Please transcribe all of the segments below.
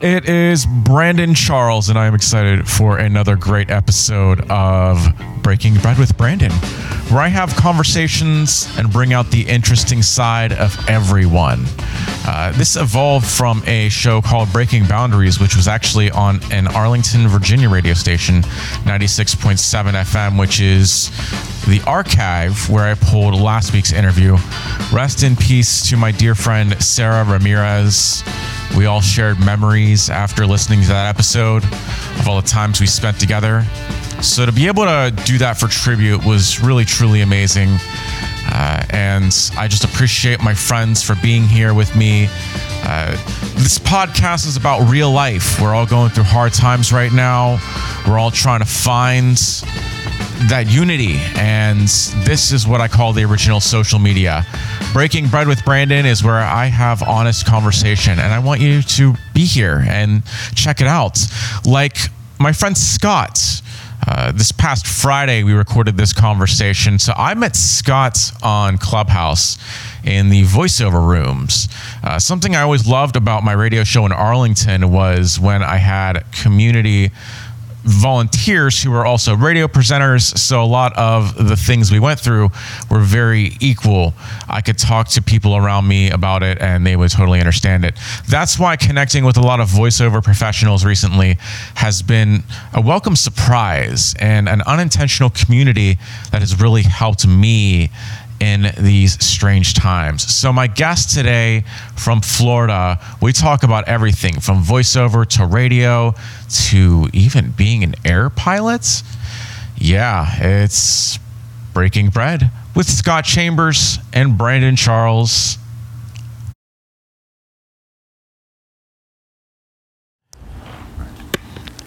It is Brandon Charles, and I am excited for another great episode of Breaking Bread with Brandon, where I have conversations and bring out the interesting side of everyone. Uh, this evolved from a show called Breaking Boundaries, which was actually on an Arlington, Virginia radio station, 96.7 FM, which is the archive where I pulled last week's interview. Rest in peace to my dear friend Sarah Ramirez. We all shared memories after listening to that episode of all the times we spent together. So to be able to do that for tribute was really, truly amazing. Uh, and I just appreciate my friends for being here with me. Uh, this podcast is about real life. We're all going through hard times right now. We're all trying to find that unity. And this is what I call the original social media. Breaking Bread with Brandon is where I have honest conversation, and I want you to be here and check it out. Like my friend Scott. Uh, this past Friday, we recorded this conversation. So I met Scott on Clubhouse in the voiceover rooms. Uh, something I always loved about my radio show in Arlington was when I had community volunteers who were also radio presenters. So a lot of the things we went through were very equal. I could talk to people around me about it and they would totally understand it. That's why connecting with a lot of voiceover professionals recently has been a welcome surprise and an unintentional community that has really helped me in these strange times. So, my guest today from Florida, we talk about everything from voiceover to radio to even being an air pilot. Yeah, it's breaking bread with Scott Chambers and Brandon Charles.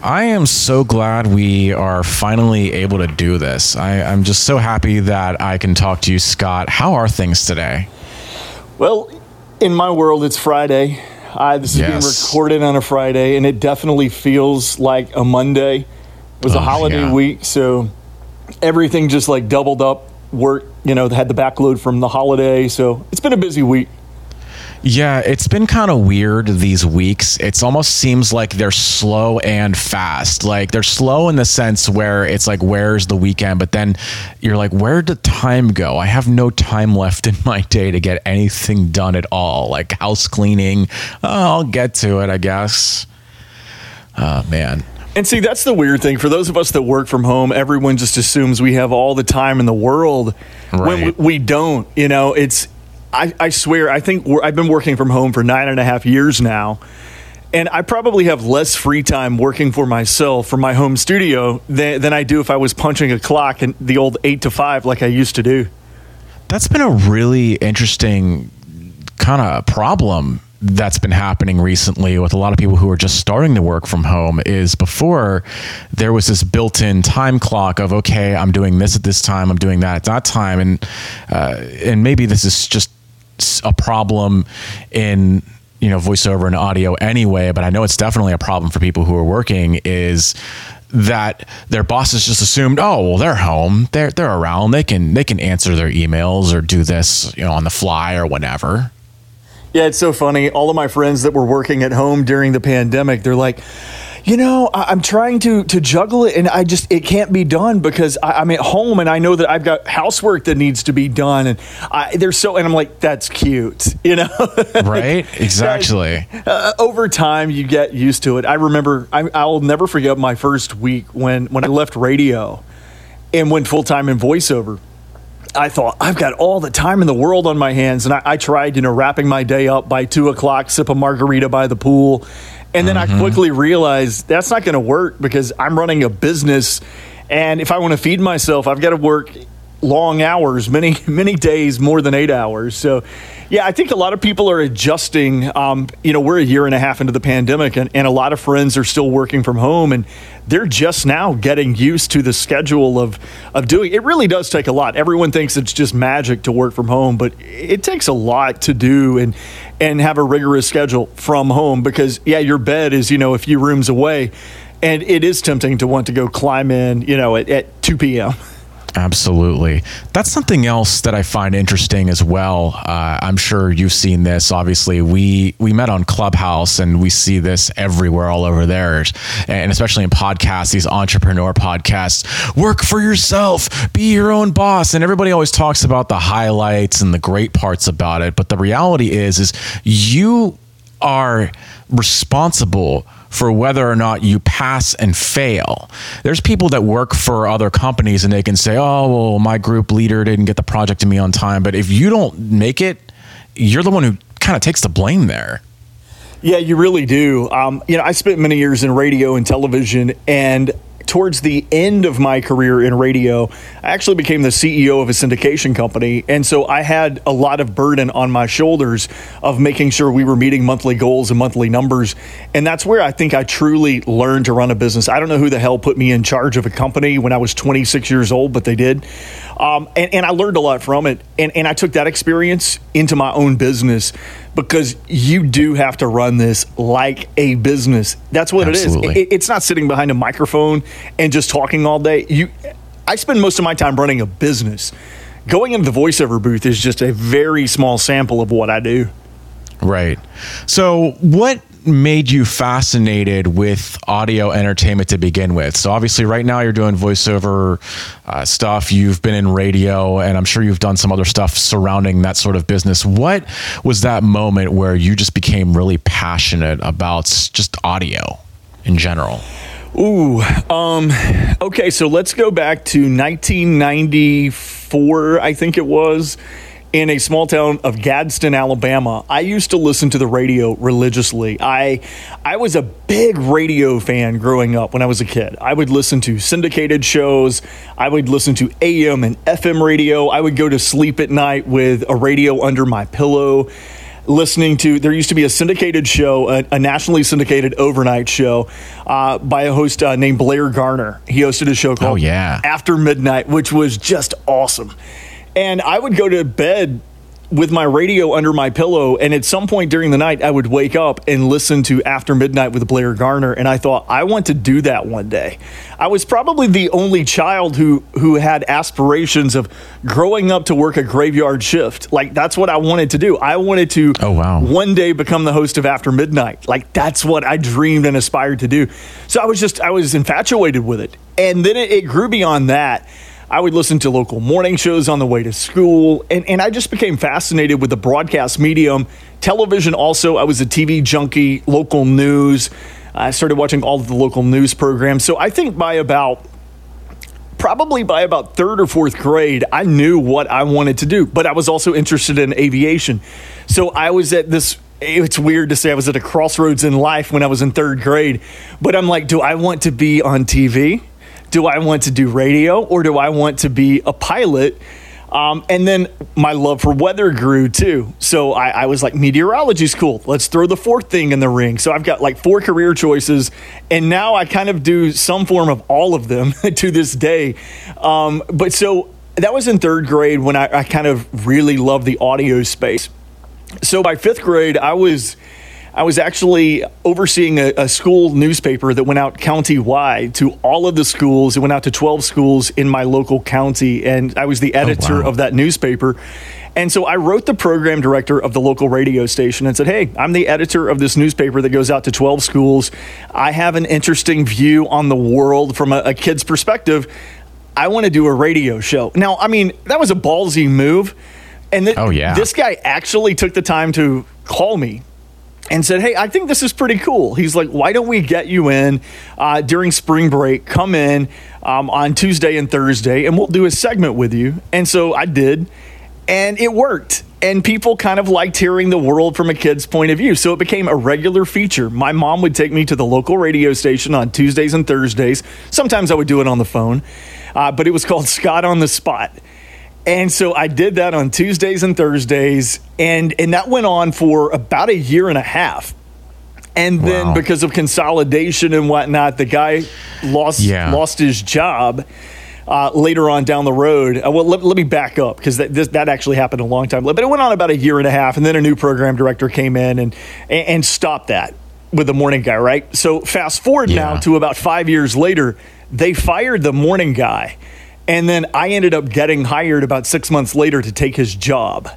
I am so glad we are finally able to do this. I, am just so happy that I can talk to you, Scott. How are things today? Well, in my world, it's Friday. I, this is yes. being recorded on a Friday, and it definitely feels like a Monday. It was oh, a holiday yeah. week, so everything just like doubled up. Work, you know, had the backload from the holiday, so it's been a busy week. Yeah, it's been kind of weird these weeks. It's almost seems like they're slow and fast. Like they're slow in the sense where it's like, where's the weekend? But then you're like, where did time go? I have no time left in my day to get anything done at all. Like house cleaning. Oh, I'll get to it, I guess. Oh, man. And see, that's the weird thing. For those of us that work from home, everyone just assumes we have all the time in the world right. when we, we don't. You know, it's I, I swear, I think I've been working from home for nine and a half years now. And I probably have less free time working for myself from my home studio than, than I do if I was punching a clock in the old eight to five like I used to do. That's been a really interesting kind of problem that's been happening recently with a lot of people who are just starting to work from home is before there was this built-in time clock of okay i'm doing this at this time i'm doing that at that time and uh, and maybe this is just a problem in you know voiceover and audio anyway but i know it's definitely a problem for people who are working is that their bosses just assumed oh well they're home. They're they're around. They can they can answer their emails or do this you know on the fly or whatever yeah it's so funny. All of my friends that were working at home during the pandemic they're like you know, I, am trying to to juggle it, and I just it can't be done because I, am at home and I know that I've got housework that needs to be done, and I, there's so, and I'm like, that's cute, you know? right? Exactly. uh, over time, you get used to it. I remember, I, I'll never forget my first week when when I left radio and went full time in voiceover. I thought I've got all the time in the world on my hands, and I, I, tried, you know, wrapping my day up by two o'clock, sip a margarita by the pool, and then mm-hmm. I quickly realized that's not going to work because I'm running a business. And if I want to feed myself, I've got to work long hours, many, many days, more than eight hours. So, yeah, I think a lot of people are adjusting. Um, you know, we're a year and a half into the pandemic, and, and a lot of friends are still working from home, and they're just now getting used to the schedule of, of doing it. Really does take a lot. Everyone thinks it's just magic to work from home, but it takes a lot to do. And, and have a rigorous schedule from home because yeah, your bed is you know a few rooms away, and it is tempting to want to go climb in you know at, at 2 p.m. Absolutely. That's something else that I find interesting as well. Uh, I'm sure you've seen this. Obviously, we we met on Clubhouse, and we see this everywhere, all over there, and especially in podcasts, these entrepreneur podcasts. Work for yourself, be your own boss, and everybody always talks about the highlights and the great parts about it. But the reality is, is you are responsible for whether or not you pass and fail. There's people that work for other companies and they can say, oh, well, my group leader didn't get the project to me on time. But if you don't make it, you're the one who kind of takes the blame there. Yeah, you really do. Um, you know, I spent many years in radio and television, and towards the end of my career in radio, I actually became the CEO of a syndication company. And so I had a lot of burden on my shoulders of making sure we were meeting monthly goals and monthly numbers. And that's where I think I truly learned to run a business. I don't know who the hell put me in charge of a company when I was 26 years old, but they did. Um, and, and I learned a lot from it. And, and I took that experience into my own business because you do have to run this like a business. That's what Absolutely. it is. It, it's not sitting behind a microphone and just talking all day. You, I spend most of my time running a business. Going into the voiceover booth is just a very small sample of what I do. Right. So, what made you fascinated with audio entertainment to begin with? So obviously, right now you're doing voiceover uh, stuff. You've been in radio, and I'm sure you've done some other stuff surrounding that sort of business. What was that moment where you just became really passionate about just audio in general? Ooh, um, okay. So let's go back to 1994, I think it was in a small town of Gadsden, Alabama. I used to listen to the radio religiously. I I was a big radio fan growing up when I was a kid. I would listen to syndicated shows. I would listen to AM and FM radio. I would go to sleep at night with a radio under my pillow listening to there used to be a syndicated show a, a nationally syndicated overnight show uh, by a host uh, named blair garner he hosted a show called oh, yeah. after midnight which was just awesome and I would go to bed with my radio under my pillow and at some point during the night I would wake up and listen to After Midnight with Blair Garner and I thought I want to do that one day. I was probably the only child who who had aspirations of growing up to work a graveyard shift. Like that's what I wanted to do. I wanted to oh, wow. one day become the host of After Midnight. Like that's what I dreamed and aspired to do. So I was just I was infatuated with it. And then it, it grew beyond that. I would listen to local morning shows on the way to school, and, and I just became fascinated with the broadcast medium. Television, also, I was a TV junkie, local news. I started watching all of the local news programs. So I think by about probably by about third or fourth grade, I knew what I wanted to do, but I was also interested in aviation. So I was at this it's weird to say I was at a crossroads in life when I was in third grade, but I'm like, do I want to be on TV? Do I want to do radio or do I want to be a pilot? Um, and then my love for weather grew too. So I, I was like, meteorology is cool. Let's throw the fourth thing in the ring. So I've got like four career choices. And now I kind of do some form of all of them to this day. Um, but so that was in third grade when I, I kind of really loved the audio space. So by fifth grade, I was I was actually overseeing a, a, school newspaper that went out county-wide to all of the schools. It went out to 12 schools in my local county, and I was the oh, editor oh, wow. of that newspaper. And so I wrote the program director of the local radio station and said, Hey, I'm the editor of this newspaper that goes out to 12 schools. I have an interesting view on the world from a, a kid's perspective. I want to do a radio show. Now, I mean, that was a ballsy move. And th- oh, yeah. this guy actually took the time to call me and said, Hey, I think this is pretty cool. He's like, Why don't we get you in uh, during spring break? Come in um, on Tuesday and Thursday, and we'll do a segment with you. And so I did, and it worked. And people kind of liked hearing the world from a kid's point of view. So it became a regular feature. My mom would take me to the local radio station on Tuesdays and Thursdays. Sometimes I would do it on the phone, uh, but it was called Scott on the Spot. And so I did that on Tuesdays and Thursdays, and and that went on for about a year and a half. And then wow. because of consolidation and whatnot, the guy lost yeah. lost his job. Uh, later on down the road. Uh, well, let, let, me back up because that, that actually happened a long time. Ago, but it went on about a year and a half, and then a new program director came in and and, and stopped that with the morning guy. Right. So fast forward yeah. now to about five years later, they fired the morning guy And then I ended up getting hired about six months later to take his job,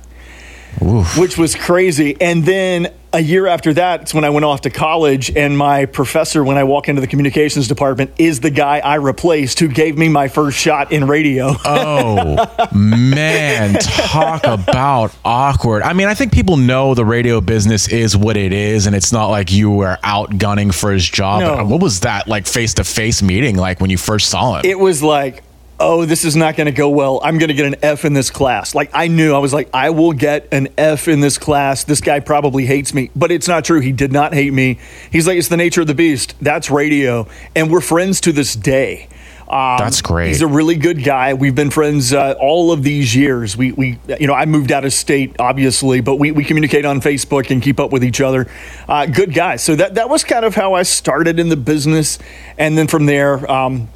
Oof. which was crazy. And then a year after that, it's when I went off to college, and my professor, when I walk into the communications department, is the guy I replaced who gave me my first shot in radio. Oh man, talk about awkward. I mean, I think people know the radio business is what it is, and it's not like you were out gunning for his job. No. What was that like face to face meeting like when you first saw him? it was like, oh, this is not going to go well. I'm going to get an F in this class. Like, I knew, I was like, I will get an F in this class. This guy probably hates me. But it's not true. He did not hate me. He's like, it's the nature of the beast. That's radio. And we're friends to this day. Um, That's great. He's a really good guy. We've been friends uh, all of these years. We, we, you know, I moved out of state, obviously, but we, we communicate on Facebook and keep up with each other. Uh, good guy. So that that was kind of how I started in the business, and then from there, um,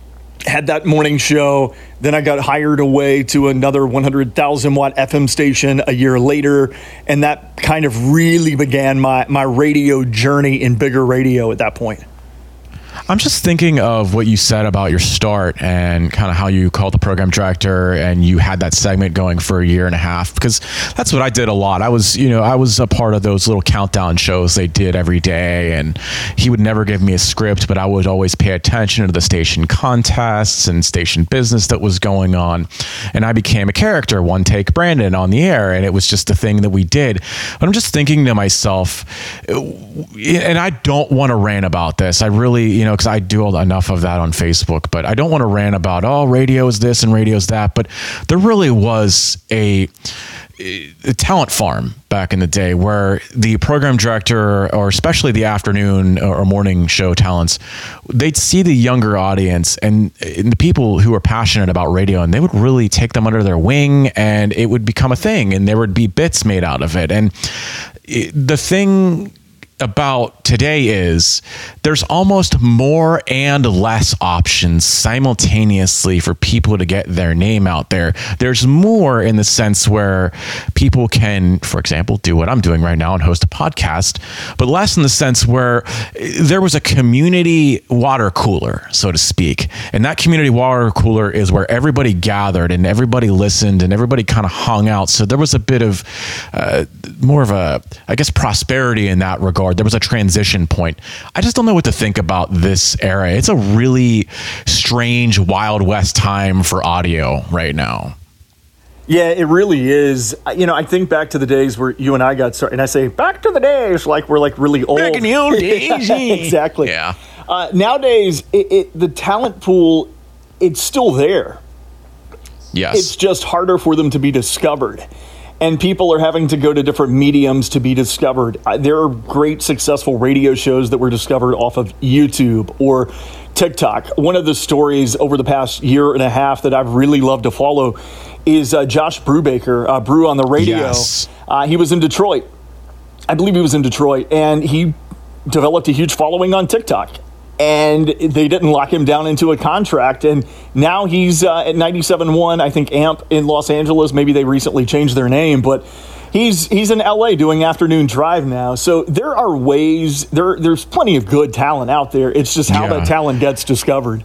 had that morning show. Then I got hired away to another 100,000 watt FM station a year later, and that kind of really began my my radio journey in bigger radio at that point. I'm just thinking of what you said about your start and kind of how you called the program director and you had that segment going for a year and a half because that's what I did a lot. I was, you know, I was a part of those little countdown shows they did every day and he would never give me a script, but I would always pay attention to the station contests and station business that was going on. And I became a character, one take Brandon on the air and it was just a thing that we did. But I'm just thinking to myself, and I don't want to rant about this. I really, you know, because I do enough of that on Facebook, but I don't want to rant about, oh, radio is this and radio is that. But there really was a, a talent farm back in the day where the program director or especially the afternoon or morning show talents they'd see the younger audience and, and the people who are passionate about radio and they would really take them under their wing and it would become a thing and there would be bits made out of it and it, the thing about today is there's almost more and less options simultaneously for people to get their name out there. There's more in the sense where people can, for example, do what I'm doing right now and host a podcast, but less in the sense where there was a community water cooler, so to speak. And that community water cooler is where everybody gathered and everybody listened and everybody kind of hung out. So there was a bit of uh, more of a, I guess, prosperity in that regard. There was a transition point. I just don't know what to think about this era. It's a really strange Wild West time for audio right now. Yeah, it really is. You know, I think back to the days where you and I got started, and I say back to the days like we're like really old. Back in the old days. exactly. Yeah. Uh, nowadays, it, it, the talent pool, it's still there. Yes. It's just harder for them to be discovered. And people are having to go to different mediums to be discovered. There are great successful radio shows that were discovered off of YouTube or TikTok. One of the stories over the past year and a half that I've really loved to follow is uh, Josh Brubaker, uh, Brew on the Radio. Yes. Uh, he was in Detroit. I believe he was in Detroit, and he developed a huge following on TikTok. And they didn't lock him down into a contract. And now he's uh, at 97.1, I think, AMP in Los Angeles. Maybe they recently changed their name, but he's he's in LA doing afternoon drive now. So there are ways, there there's plenty of good talent out there. It's just how Yeah. that talent gets discovered.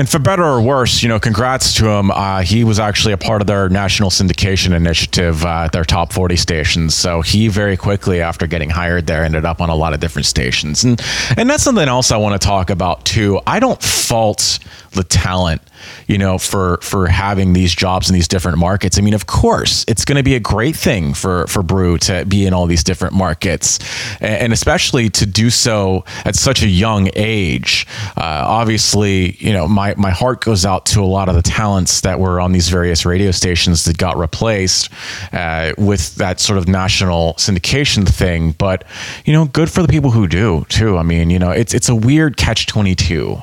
And for better or worse, you know, congrats to him. Uh, he was actually a part of their national syndication initiative, uh, their top 40 stations. So he very quickly, after getting hired there, ended up on a lot of different stations. And and that's something else I want to talk about too. I don't fault the talent, you know, for for having these jobs in these different markets. I mean, of course, it's going to be a great thing for for Brew to be in all these different markets, and, especially to do so at such a young age. Uh, obviously, you know, my my heart goes out to a lot of the talents that were on these various radio stations that got replaced uh, with that sort of national syndication thing. But you know, good for the people who do too. I mean, you know, it's it's a weird catch twenty two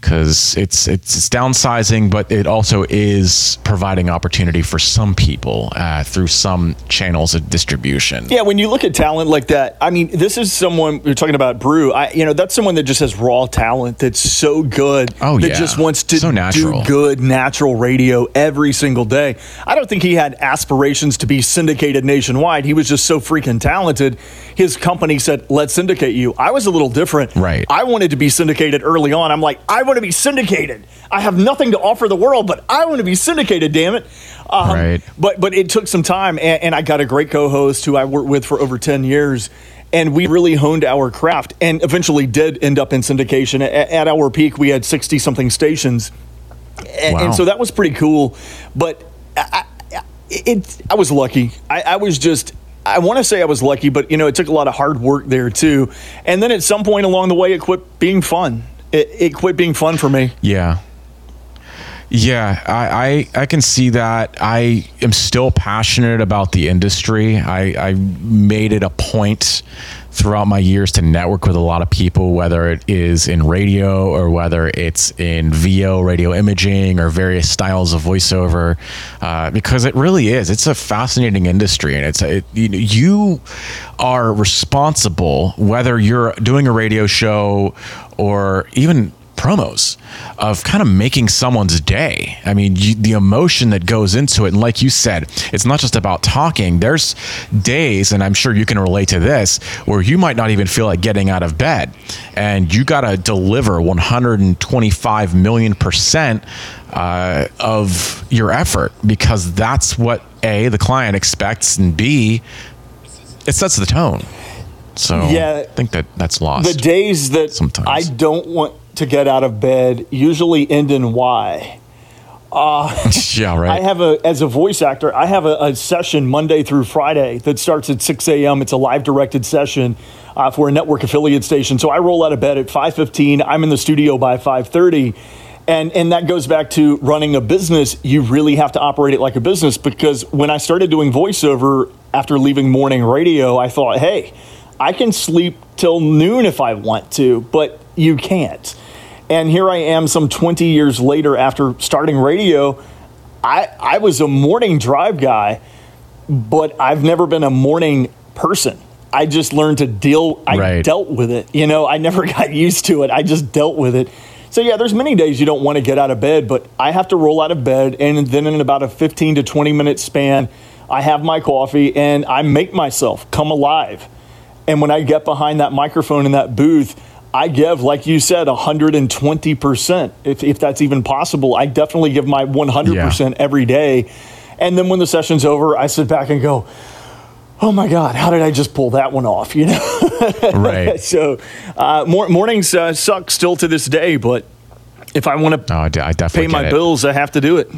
because it's, it's it's downsizing, but it also is providing opportunity for some people uh, through some channels of distribution. Yeah, when you look at talent like that, I mean, this is someone you're talking about. Brew, I, you know, that's someone that just has raw talent that's so good. Oh, that yeah. just wants to So natural. do good natural radio every single day. I don't think he had aspirations to be syndicated nationwide. He was just so freaking talented. His company said, let's syndicate you. I was a little different. Right. I wanted to be syndicated early on. I'm like, I want to be syndicated. I have nothing to offer the world, but I want to be syndicated, damn it. Um, Right. But, but it took some time, and, and I got a great co host who I worked with for over 10 years. And we really honed our craft and eventually did end up in syndication. At, at our peak, we had 60 something stations. And, Wow. and so that was pretty cool. But I, I, it, I was lucky. I, I was just, I want to say I was lucky, but you know, it took a lot of hard work there too. And then at some point along the way, it quit being fun. It, it quit being fun for me. Yeah. Yeah, I, I I can see that. I am still passionate about the industry. I, I made it a point throughout my years to network with a lot of people, whether it is in radio or whether it's in VO, radio imaging, or various styles of voiceover, uh, because it really is. It's a fascinating industry, and it's a, it, you, know, you are responsible whether you're doing a radio show or even promos of kind of making someone's day. I mean, you, the emotion that goes into it. And like you said, it's not just about talking. There's days, and I'm sure you can relate to this, where you might not even feel like getting out of bed. And you got to deliver 125 million percent uh, of your effort because that's what A, the client expects, and B, it sets the tone. So Yeah. I think that that's lost. The days that Sometimes. I don't want to get out of bed usually end in Y. yeah, right. I have a as a voice actor, I have a, a session Monday through Friday that starts at 6 a.m. It's a live directed session uh, for a network affiliate station. So I roll out of bed at 5:15. I'm in the studio by 5:30. And, and that goes back to running a business. You really have to operate it like a business because when I started doing voiceover after leaving morning radio, I thought, hey, I can sleep till noon if I want to, but you can't. And here I am some 20 years later after starting radio. I, I was a morning drive guy, but I've never been a morning person. I just learned to deal, I Right. dealt with it. You know, I never got used to it. I just dealt with it. So, yeah, there's many days you don't want to get out of bed, but I have to roll out of bed. And then in about a 15 to 20 minute span, I have my coffee and I make myself come alive. And when I get behind that microphone in that booth, I give, like you said, 120%, if, if that's even possible. I definitely give my 100% every day. And then when the session's over, I sit back and go, oh my God, how did I just pull that one off? You know? right. so uh, mor- mornings uh, suck still to this day, but if I want to No, I, de- I definitely pay my it. bills, I have to do it.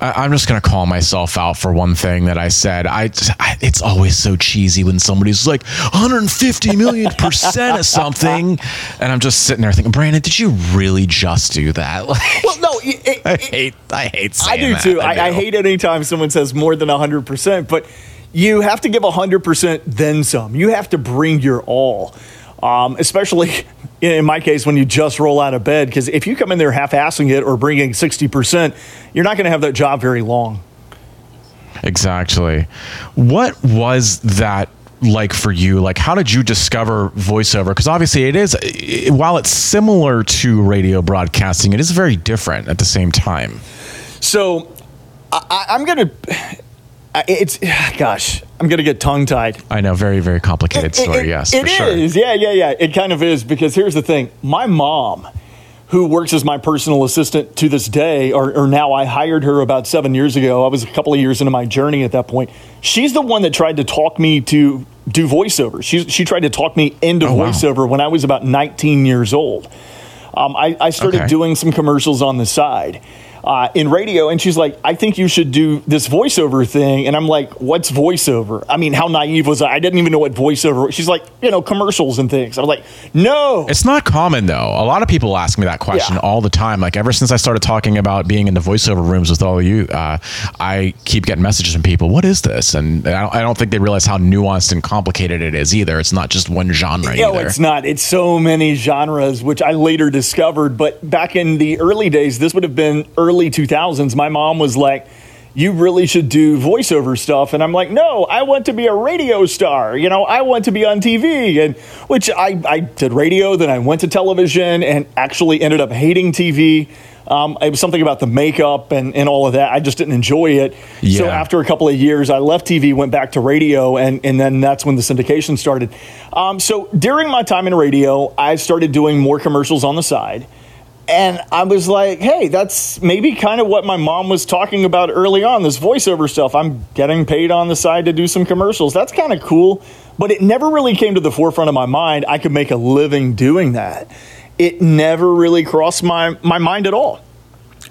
I, I'm just gonna call myself out for one thing that I said. I, I it's always so cheesy when somebody's like 150 million percent of something, and I'm just sitting there thinking, Brandon, did you really just do that? Like, Well, no, it, it, I hate, I hate I do that. too. I, I do. hate it anytime someone says more than 100%, but you have to give 100% then some. You have to bring your all, um, especially in my case when you just roll out of bed. Because if you come in there half assing it or bringing 60%, you're not going to have that job very long. Exactly. What was that like for you? Like, how did you discover voiceover? Because obviously, it is, i- while it's similar to radio broadcasting, it is very different at the same time. So I- I'm going to. It's gosh, I'm gonna get tongue tied. I know, very, very complicated story. It- yes, it for sure. Yeah, yeah, yeah. It kind of is because here's the thing: my mom, who works as my personal assistant to this day, or, or now I hired her about seven years ago. I was a couple of years into my journey at that point. She's the one that tried to talk me to do voiceover. She she tried to talk me into Oh, wow. voiceover when I was about 19 years old. Um, I, I started Okay. doing some commercials on the side uh, in radio, and she's like, "I think you should do this voiceover thing." And I'm like, "What's voiceover?" I mean, how naive was I? I didn't even know what voiceover. was. She's like, "You know, commercials and things." I was like, "No." It's not common though. A lot of people ask me that question Yeah. all the time. Like ever since I started talking about being in the voiceover rooms with all of you, uh, I keep getting messages from people. What is this? And I don't, I don't think they realize how nuanced and complicated it is either. It's not just one genre No, either. it's not. It's so many genres, which I later discovered. But back in the early days, this would have been early 2000s. My mom was like, You really should do voiceover stuff. And I'm like, No, I want to be a radio star. You know, I want to be on TV. And which I, I did radio, then I went to television and actually ended up hating TV. Um, it was something about the makeup and, and all of that. I just didn't enjoy it. So after a couple of years, I left TV, went back to radio, and, and then that's when the syndication started. Um, so during my time in radio, I started doing more commercials on the side. And I was like, hey, that's maybe kind of what my mom was talking about early on this voiceover stuff. I'm getting paid on the side to do some commercials. That's kind of cool. But it never really came to the forefront of my mind. I could make a living doing that. It never really crossed my, my mind at all.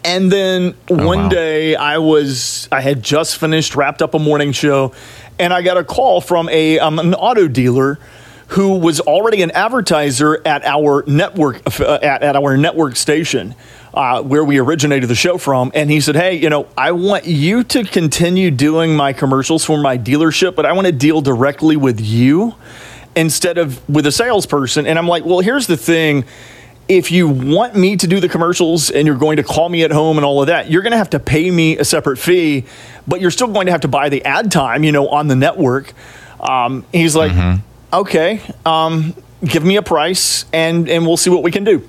And then one wow. day I was I had just finished wrapped up a morning show and I got a call from a um, an auto dealer who was already an advertiser at our network uh, at, at our network station uh, where we originated the show from. And he said hey you know i want you to continue doing my commercials for my dealership but i want to deal directly with you instead of with a salesperson. And i'm like well here's the thing. If you want me to do the commercials and you're going to call me at home and all of that, you're going to have to pay me a separate fee, but you're still going to have to buy the ad time, you know, on the network. Um, he's like, okay, um, give me a price and and we'll see what we can do.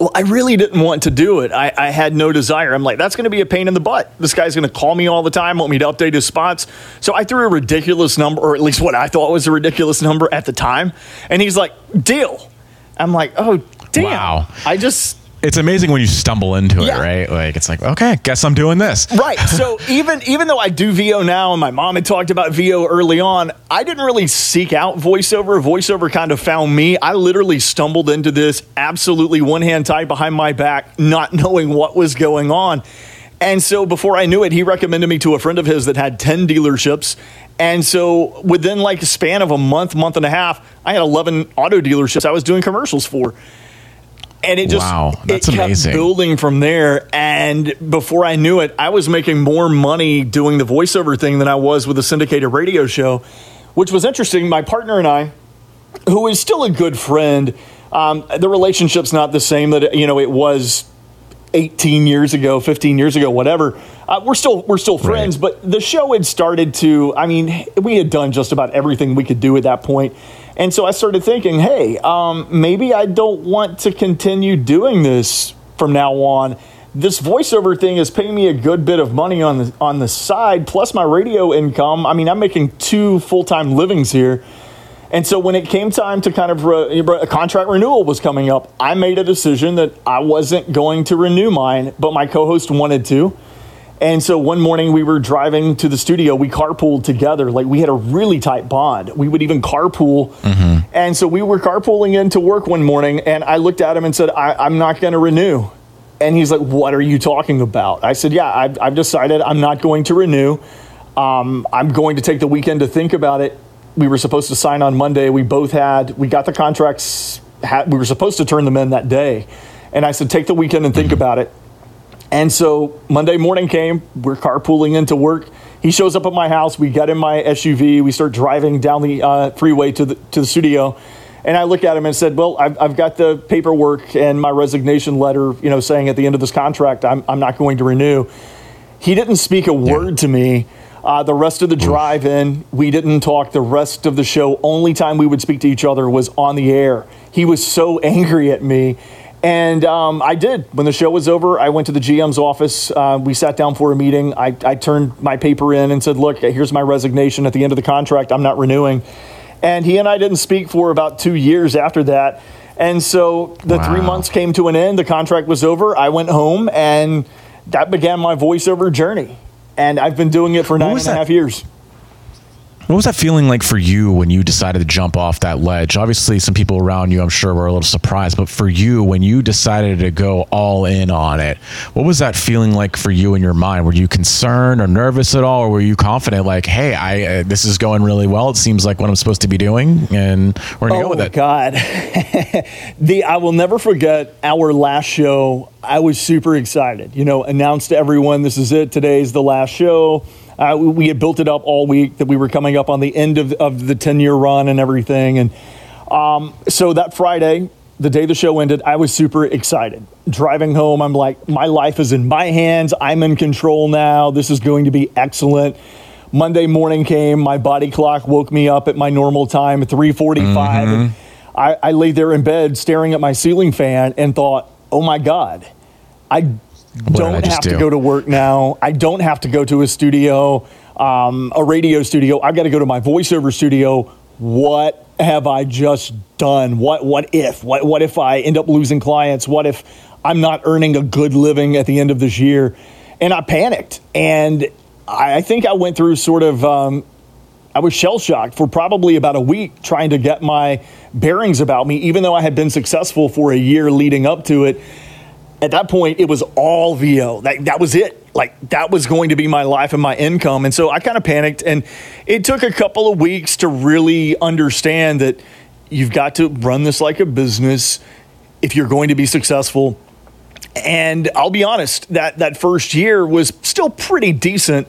Well, I really didn't want to do it. I, I had no desire. I'm like, that's going to be a pain in the butt. This guy's going to call me all the time, want me to update his spots. So I threw a ridiculous number, or at least what I thought was a ridiculous number at the time. And he's like, deal. I'm like, oh, damn. Wow. I just, It's amazing when you stumble into it, Yeah. right? Like it's like, okay, guess I'm doing this. right. So even even though I do VO now, and my mom had talked about VO early on, I didn't really seek out voiceover. Voiceover kind of found me. I literally stumbled into this absolutely one hand tied behind my back, not knowing what was going on. And so before I knew it, he recommended me to a friend of his that had 10 dealerships. And so within like a span of a month, month and a half, I had 11 auto dealerships I was doing commercials for. And it just Wow, that's it kept amazing. building from there. And before I knew it, I was making more money doing the voiceover thing than I was with a syndicated radio show, which was interesting. My partner and I, who is still a good friend, um, the relationship's not the same that you know it was 18 years ago, 15 years ago, whatever. Uh, we're still we're still friends, Right. but the show had started to. I mean, we had done just about everything we could do at that point, and so I started thinking, hey, um, maybe I don't want to continue doing this from now on. This voiceover thing is paying me a good bit of money on the on the side, plus my radio income. I mean, I'm making two full time livings here. And so when it came time to kind of re- a contract renewal was coming up, I made a decision that I wasn't going to renew mine, but my co-host wanted to. And so one morning we were driving to the studio. We carpooled together. Like we had a really tight bond. We would even carpool. And so we were carpooling into work one morning, and I looked at him and said, I, "I'm not going to renew." And he's like, "What are you talking about?" I said, "Yeah, I've, I've decided I'm not going to renew. Um, I'm going to take the weekend to think about it. We were supposed to sign on Monday. We both had, we got the contracts, had, we were supposed to turn them in that day. And I said, take the weekend and think about it. And so Monday morning came, we're carpooling into work. He shows up at my house. We get in my SUV. We start driving down the uh, freeway to the, to the studio. And I look at him and said, well, I've, I've got the paperwork and my resignation letter, you know, saying at the end of this contract, I'm, I'm not going to renew. He didn't speak a word to me. Uh, the rest of the drive in, we didn't talk. The rest of the show, only time we would speak to each other was on the air. He was so angry at me. And um, I did. When the show was over, I went to the GM's office. Uh, we sat down for a meeting. I, I turned my paper in and said, Look, here's my resignation at the end of the contract. I'm not renewing. And he and I didn't speak for about two years after that. And so the three months came to an end. The contract was over. I went home, and that began my voiceover journey. And I've been doing it for nine was and a half years. What was that feeling like for you when you decided to jump off that ledge? Obviously, some people around you, I'm sure, were a little surprised. But for you, when you decided to go all in on it, what was that feeling like for you in your mind? Were you concerned or nervous at all, or were you confident, like, "Hey, I uh, this is going really well. It seems like what I'm supposed to be doing, and we're gonna oh go with it." Oh, God, the I will never forget our last show. I was super excited. You know, announced to everyone, "This is it. Today's the last show." Uh, we, we had built it up all week that we were coming up on the end of, of the ten year run and everything, and um, so that Friday, the day the show ended, I was super excited. Driving home, I'm like, my life is in my hands. I'm in control now. This is going to be excellent. Monday morning came. My body clock woke me up at my normal time, 3:45. And I, I lay there in bed staring at my ceiling fan and thought, "Oh my God, I don't I have do? to go to work now. I don't have to go to a studio, um, a radio studio. I've got to go to my voiceover studio. What have I just done? What what if? What what if I end up losing clients? What if I'm not earning a good living at the end of this year? And I panicked, and I, I think I went through sort of. Um, I was shell shocked for probably about a week trying to get my bearings about me, even though I had been successful for a year leading up to it. At that point, it was all VO. That, that was it. Like, that was going to be my life and my income. And so I kind of panicked. And it took a couple of weeks to really understand that you've got to run this like a business if you're going to be successful. And I'll be honest, that, that first year was still pretty decent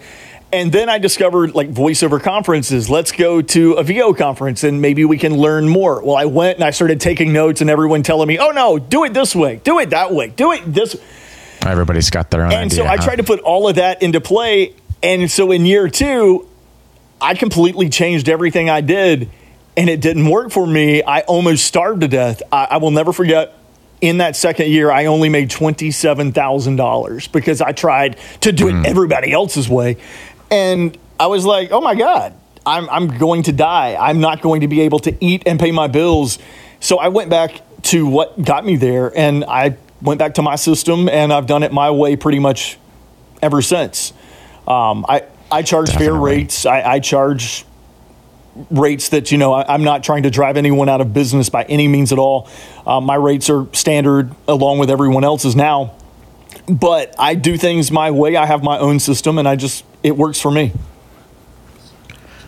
and then I discovered like voiceover conferences. Let's go to a VO conference and maybe we can learn more. Well, I went and I started taking notes, and everyone telling me, "Oh no, do it this way, do it that way, do it this." Everybody's got their own. And idea, so I huh? tried to put all of that into play. And so in year two, I completely changed everything I did, and it didn't work for me. I almost starved to death. I, I will never forget. In that second year, I only made twenty-seven thousand dollars because I tried to do it hmm. everybody else's way, and I was like, "Oh my god, I'm I'm going to die. I'm not going to be able to eat and pay my bills." So I went back to what got me there, and I went back to my system, and I've done it my way pretty much ever since. Um, I I charge fair rates. I, I charge rates that you know I, I'm not trying to drive anyone out of business by any means at all. Um, my rates are standard along with everyone else's now, but I do things my way. I have my own system, and I just it works for me.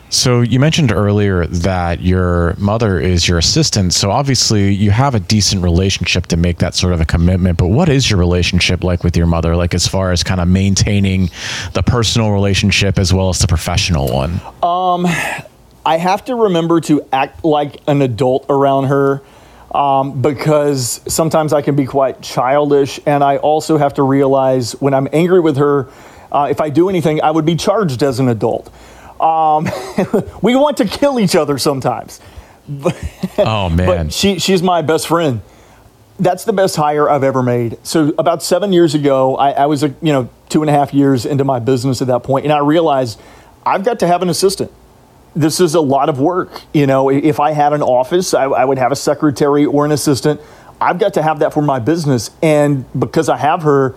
So you mentioned earlier that your mother is your assistant. So obviously you have a decent relationship to make that sort of a commitment. But what is your relationship like with your mother? Like as far as kind of maintaining the personal relationship as well as the professional one. Um I have to remember to act like an adult around her um, because sometimes I can be quite childish. And I also have to realize when I'm angry with her, uh, if I do anything, I would be charged as an adult. Um, we want to kill each other sometimes. Oh man. But she, she's my best friend. That's the best hire I've ever made. So about seven years ago, I, I was, a, you know, two and a half years into my business at that point, and I realized I've got to have an assistant. This is a lot of work. You know, if I had an office, I, I would have a secretary or an assistant. I've got to have that for my business, and because I have her,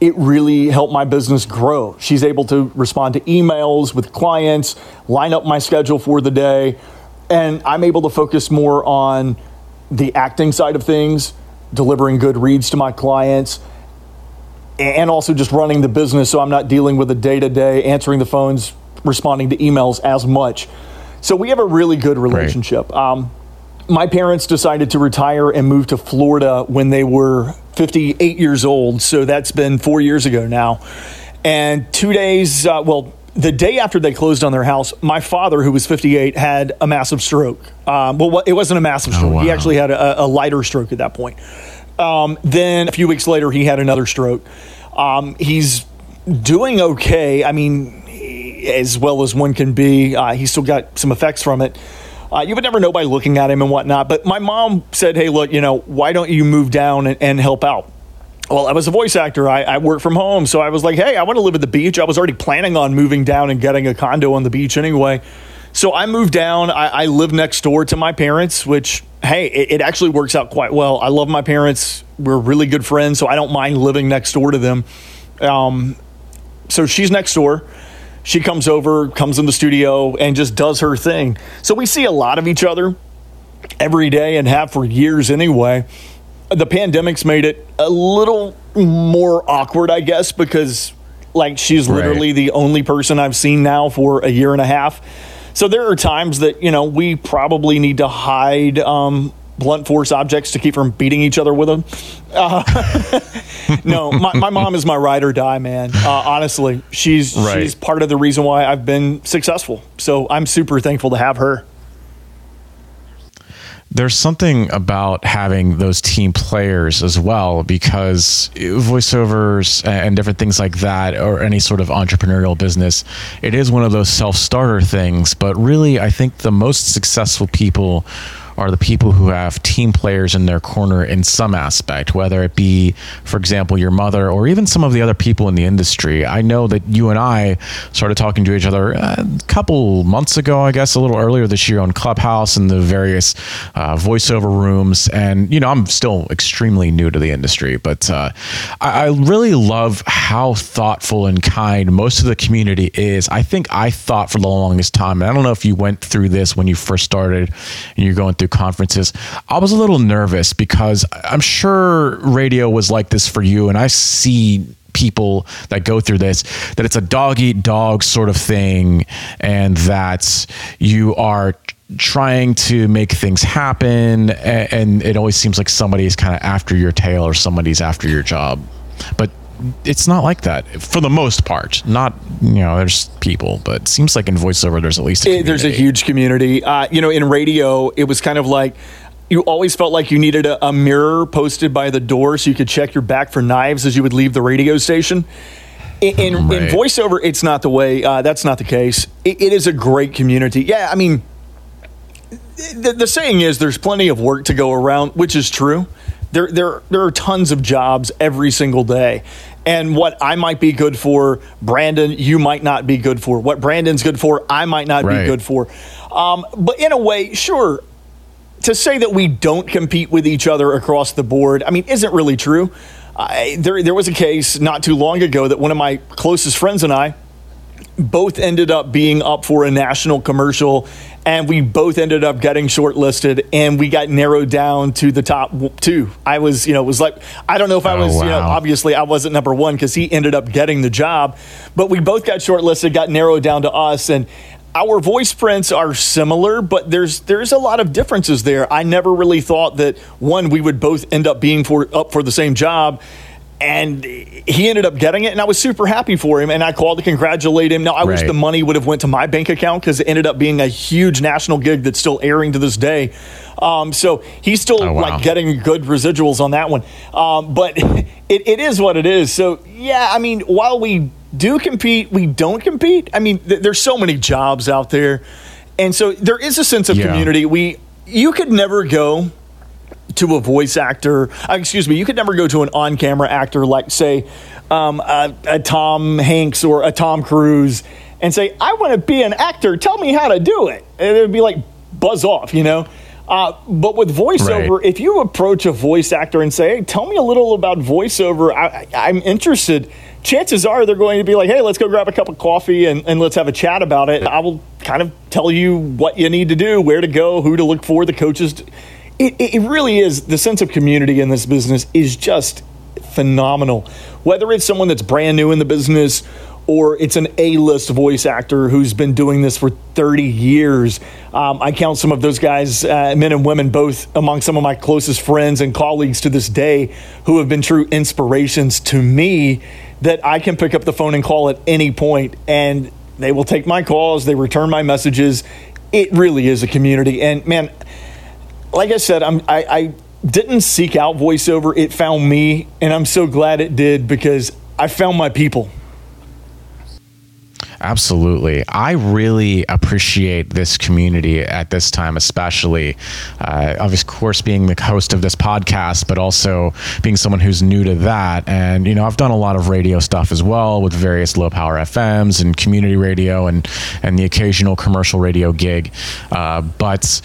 it really helped my business grow. She's able to respond to emails with clients, line up my schedule for the day, and I'm able to focus more on the acting side of things, delivering good reads to my clients, and also just running the business so I'm not dealing with the day to day, answering the phones, responding to emails as much. So we have a really good relationship. Um, my parents decided to retire and move to Florida when they were 58 years old. So that's been four years ago now. And two days, uh, well, the day after they closed on their house, my father, who was 58, had a massive stroke. Um, well, it wasn't a massive stroke. He wow. actually had a, a lighter stroke at that point. Um, then a few weeks later, he had another stroke. Um, he's doing okay. I mean, as well as one can be. Uh, he's still got some effects from it. Uh, you would never know by looking at him and whatnot. But my mom said, "Hey, look, you know, why don't you move down and, and help out?" Well, I was a voice actor. I, I work from home, so I was like, "Hey, I want to live at the beach." I was already planning on moving down and getting a condo on the beach anyway. So I moved down. I, I live next door to my parents, which hey, it, it actually works out quite well. I love my parents. We're really good friends, so I don't mind living next door to them. Um, so she's next door. She comes over, comes in the studio, and just does her thing. So we see a lot of each other every day and have for years anyway. The pandemic's made it a little more awkward, I guess, because like she's Right. literally the only person I've seen now for a year and a half. So there are times that, you know, we probably need to hide um, blunt force objects to keep from beating each other with them. Uh, no, my, my mom is my ride or die, man. Uh, honestly, she's Right. she's part of the reason why I've been successful. So I'm super thankful to have her. there's something about having those team players as well because voiceovers and different things like that or any sort of entrepreneurial business it is one of those self-starter things but really i think the most successful people are the people who have team players in their corner in some aspect, whether it be, for example, your mother or even some of the other people in the industry. I know that you and I started talking to each other a couple months ago, I guess, a little earlier this year on Clubhouse and the various uh, voiceover rooms. And, you know, I'm still extremely new to the industry, but uh, I, I really love how thoughtful and kind most of the community is. I think I thought for the longest time, and I don't know if you went through this when you first started and you're going through conferences, I was a little nervous because I'm sure radio was like this for you, and I see people that go through this that it's a dog eat dog sort of thing and that you are trying to make things happen and, and it always seems like somebody's kind of after your tail or somebody's after your job. But it's not like that for the most part. Not you know, there's people, but it seems like in voiceover there's at least a it, there's a huge community. Uh, you know, in radio, it was kind of like you always felt like you needed a, a, mirror posted by the door so you could check your back for knives as you would leave the radio station. In, in, right. in voiceover, it's not the way. Uh, that's not the case. It, it is a great community. Yeah, I mean, the, the saying is there's plenty of work to go around, which is true there there there are tons of jobs every single day and what I might be good for, Brandon, you might not be good for. What Brandon's good for, I might not right. be good for. Um, but in a way, sure, to say that we don't compete with each other across the board, I mean, isn't really true. I, there, there was a case not too long ago that one of my closest friends and I both ended up being up for a national commercial and we both ended up getting shortlisted and we got narrowed down to the top two. I was, you know, was like, I don't know if I oh, was, wow. you know, obviously I wasn't number one because he ended up getting the job, but we both got shortlisted, got narrowed down to us. And our voice prints are similar, but there's there's a lot of differences there. I never really thought that one we would both end up being for up for the same job and he ended up getting it and i was super happy for him and i called to congratulate him. Now i right. wish the money would have went to my bank account because it ended up being a huge national gig that's still airing to this day. Um, so he's still oh, wow. like getting good residuals on that one. Um, but it, it is what it is. So yeah i mean while we do compete we don't compete. I mean th- there's so many jobs out there. And so there is a sense of yeah. community. We you could never go to a voice actor. Uh, excuse me, you could never go to an on-camera actor like, say, um, a, a, Tom Hanks or a Tom Cruise, and say, "I want to be an actor. Tell me how to do it." And it would be like buzz off, you know. Uh, but with voiceover, right. if you approach a voice actor and say, "Hey, tell me a little about voiceover," I, I'm interested. Chances are they're going to be like, "Hey, let's go grab a cup of coffee and, and let's have a chat about it." I will kind of tell you what you need to do, where to go, who to look for, the coaches. To, it, it really is the sense of community in this business is just phenomenal. Whether it's someone that's brand new in the business or it's an A-list voice actor who's been doing this for 30 years. Um, I count some of those guys, uh, men and women, both among some of my closest friends and colleagues to this day, who have been true inspirations to me. That I can pick up the phone and call at any point, and they will take my calls. They return my messages. It really is a community, and man like I said, I'm, I, I didn't seek out voiceover. It found me, and I'm so glad it did because I found my people. Absolutely. I really appreciate this community at this time, especially, uh, of course, being the host of this podcast, but also being someone who's new to that. And, you know, I've done a lot of radio stuff as well with various low power FMs and community radio and, and the occasional commercial radio gig. Uh, but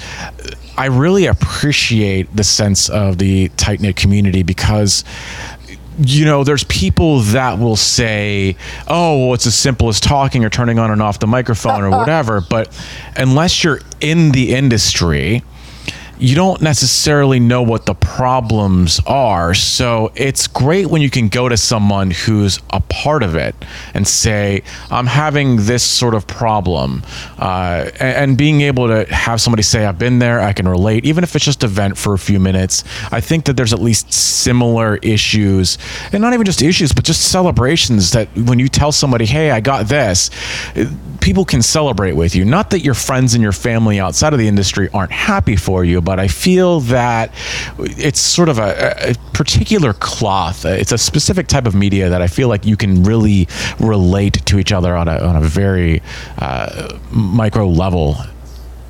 I really appreciate the sense of the tight knit community because you know, there's people that will say, oh, well, it's as simple as talking or turning on and off the microphone or whatever. But unless you're in the industry, you don't necessarily know what the problems are. So it's great when you can go to someone who's a part of it and say, I'm having this sort of problem. Uh, and, and, being able to have somebody say, I've been there, I can relate, even if it's just a vent for a few minutes. I think that there's at least similar issues, and not even just issues, but just celebrations that when you tell somebody, hey, I got this, people can celebrate with you. Not that your friends and your family outside of the industry aren't happy for you, but I feel that it's sort of a, a particular cloth. It's a specific type of media that I feel like you can really relate to each other on a, on a very uh, micro level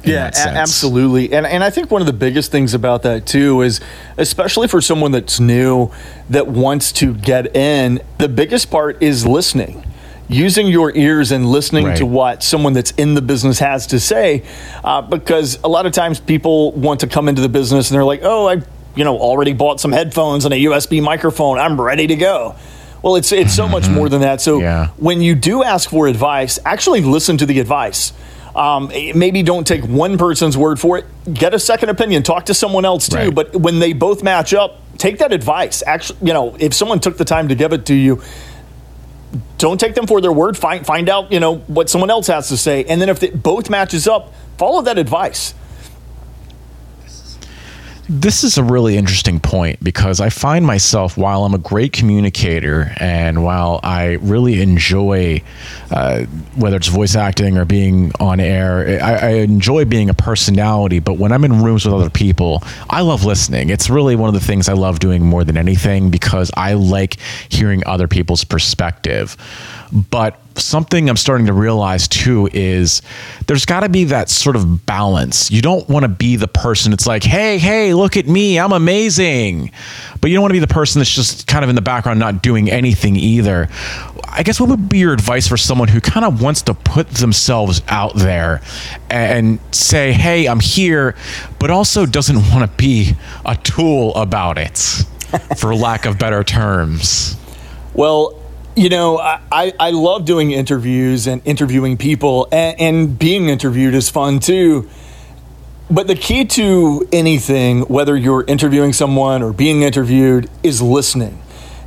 yeah, a- absolutely. And and I think one of the biggest things about that too is especially for someone that's new that wants to get in, the biggest part is listening. Using your ears and listening Right. to what someone that's in the business has to say, uh, because a lot of times people want to come into the business and they're like, "Oh, I, you know, already bought some headphones and a USB microphone. I'm ready to go." Well, it's it's so much more than that. So Yeah. when you do ask for advice, actually listen to the advice. Um, maybe don't take one person's word for it. Get a second opinion. Talk to someone else too. Right. But when they both match up, take that advice. Actually, you know, if someone took the time to give it to you, don't take them for their word. Find find out, you know, what someone else has to say, and then if it both matches up, follow that advice. This is a really interesting point because I find myself, while I'm a great communicator and while I really enjoy, uh, whether it's voice acting or being on air, I, I enjoy being a personality. But when I'm in rooms with other people, I love listening. It's really one of the things I love doing more than anything because I like hearing other people's perspective. But something I'm starting to realize too is there's got to be that sort of balance. You don't want to be the person that's like, hey, hey, look at me, I'm amazing. But you don't want to be the person that's just kind of in the background, not doing anything either. I guess what would be your advice for someone who kind of wants to put themselves out there and say, hey, I'm here, but also doesn't want to be a tool about it, for lack of better terms? Well, you know, I, I, love doing interviews and interviewing people, and, and being interviewed is fun too. But the key to anything, whether you're interviewing someone or being interviewed, is listening.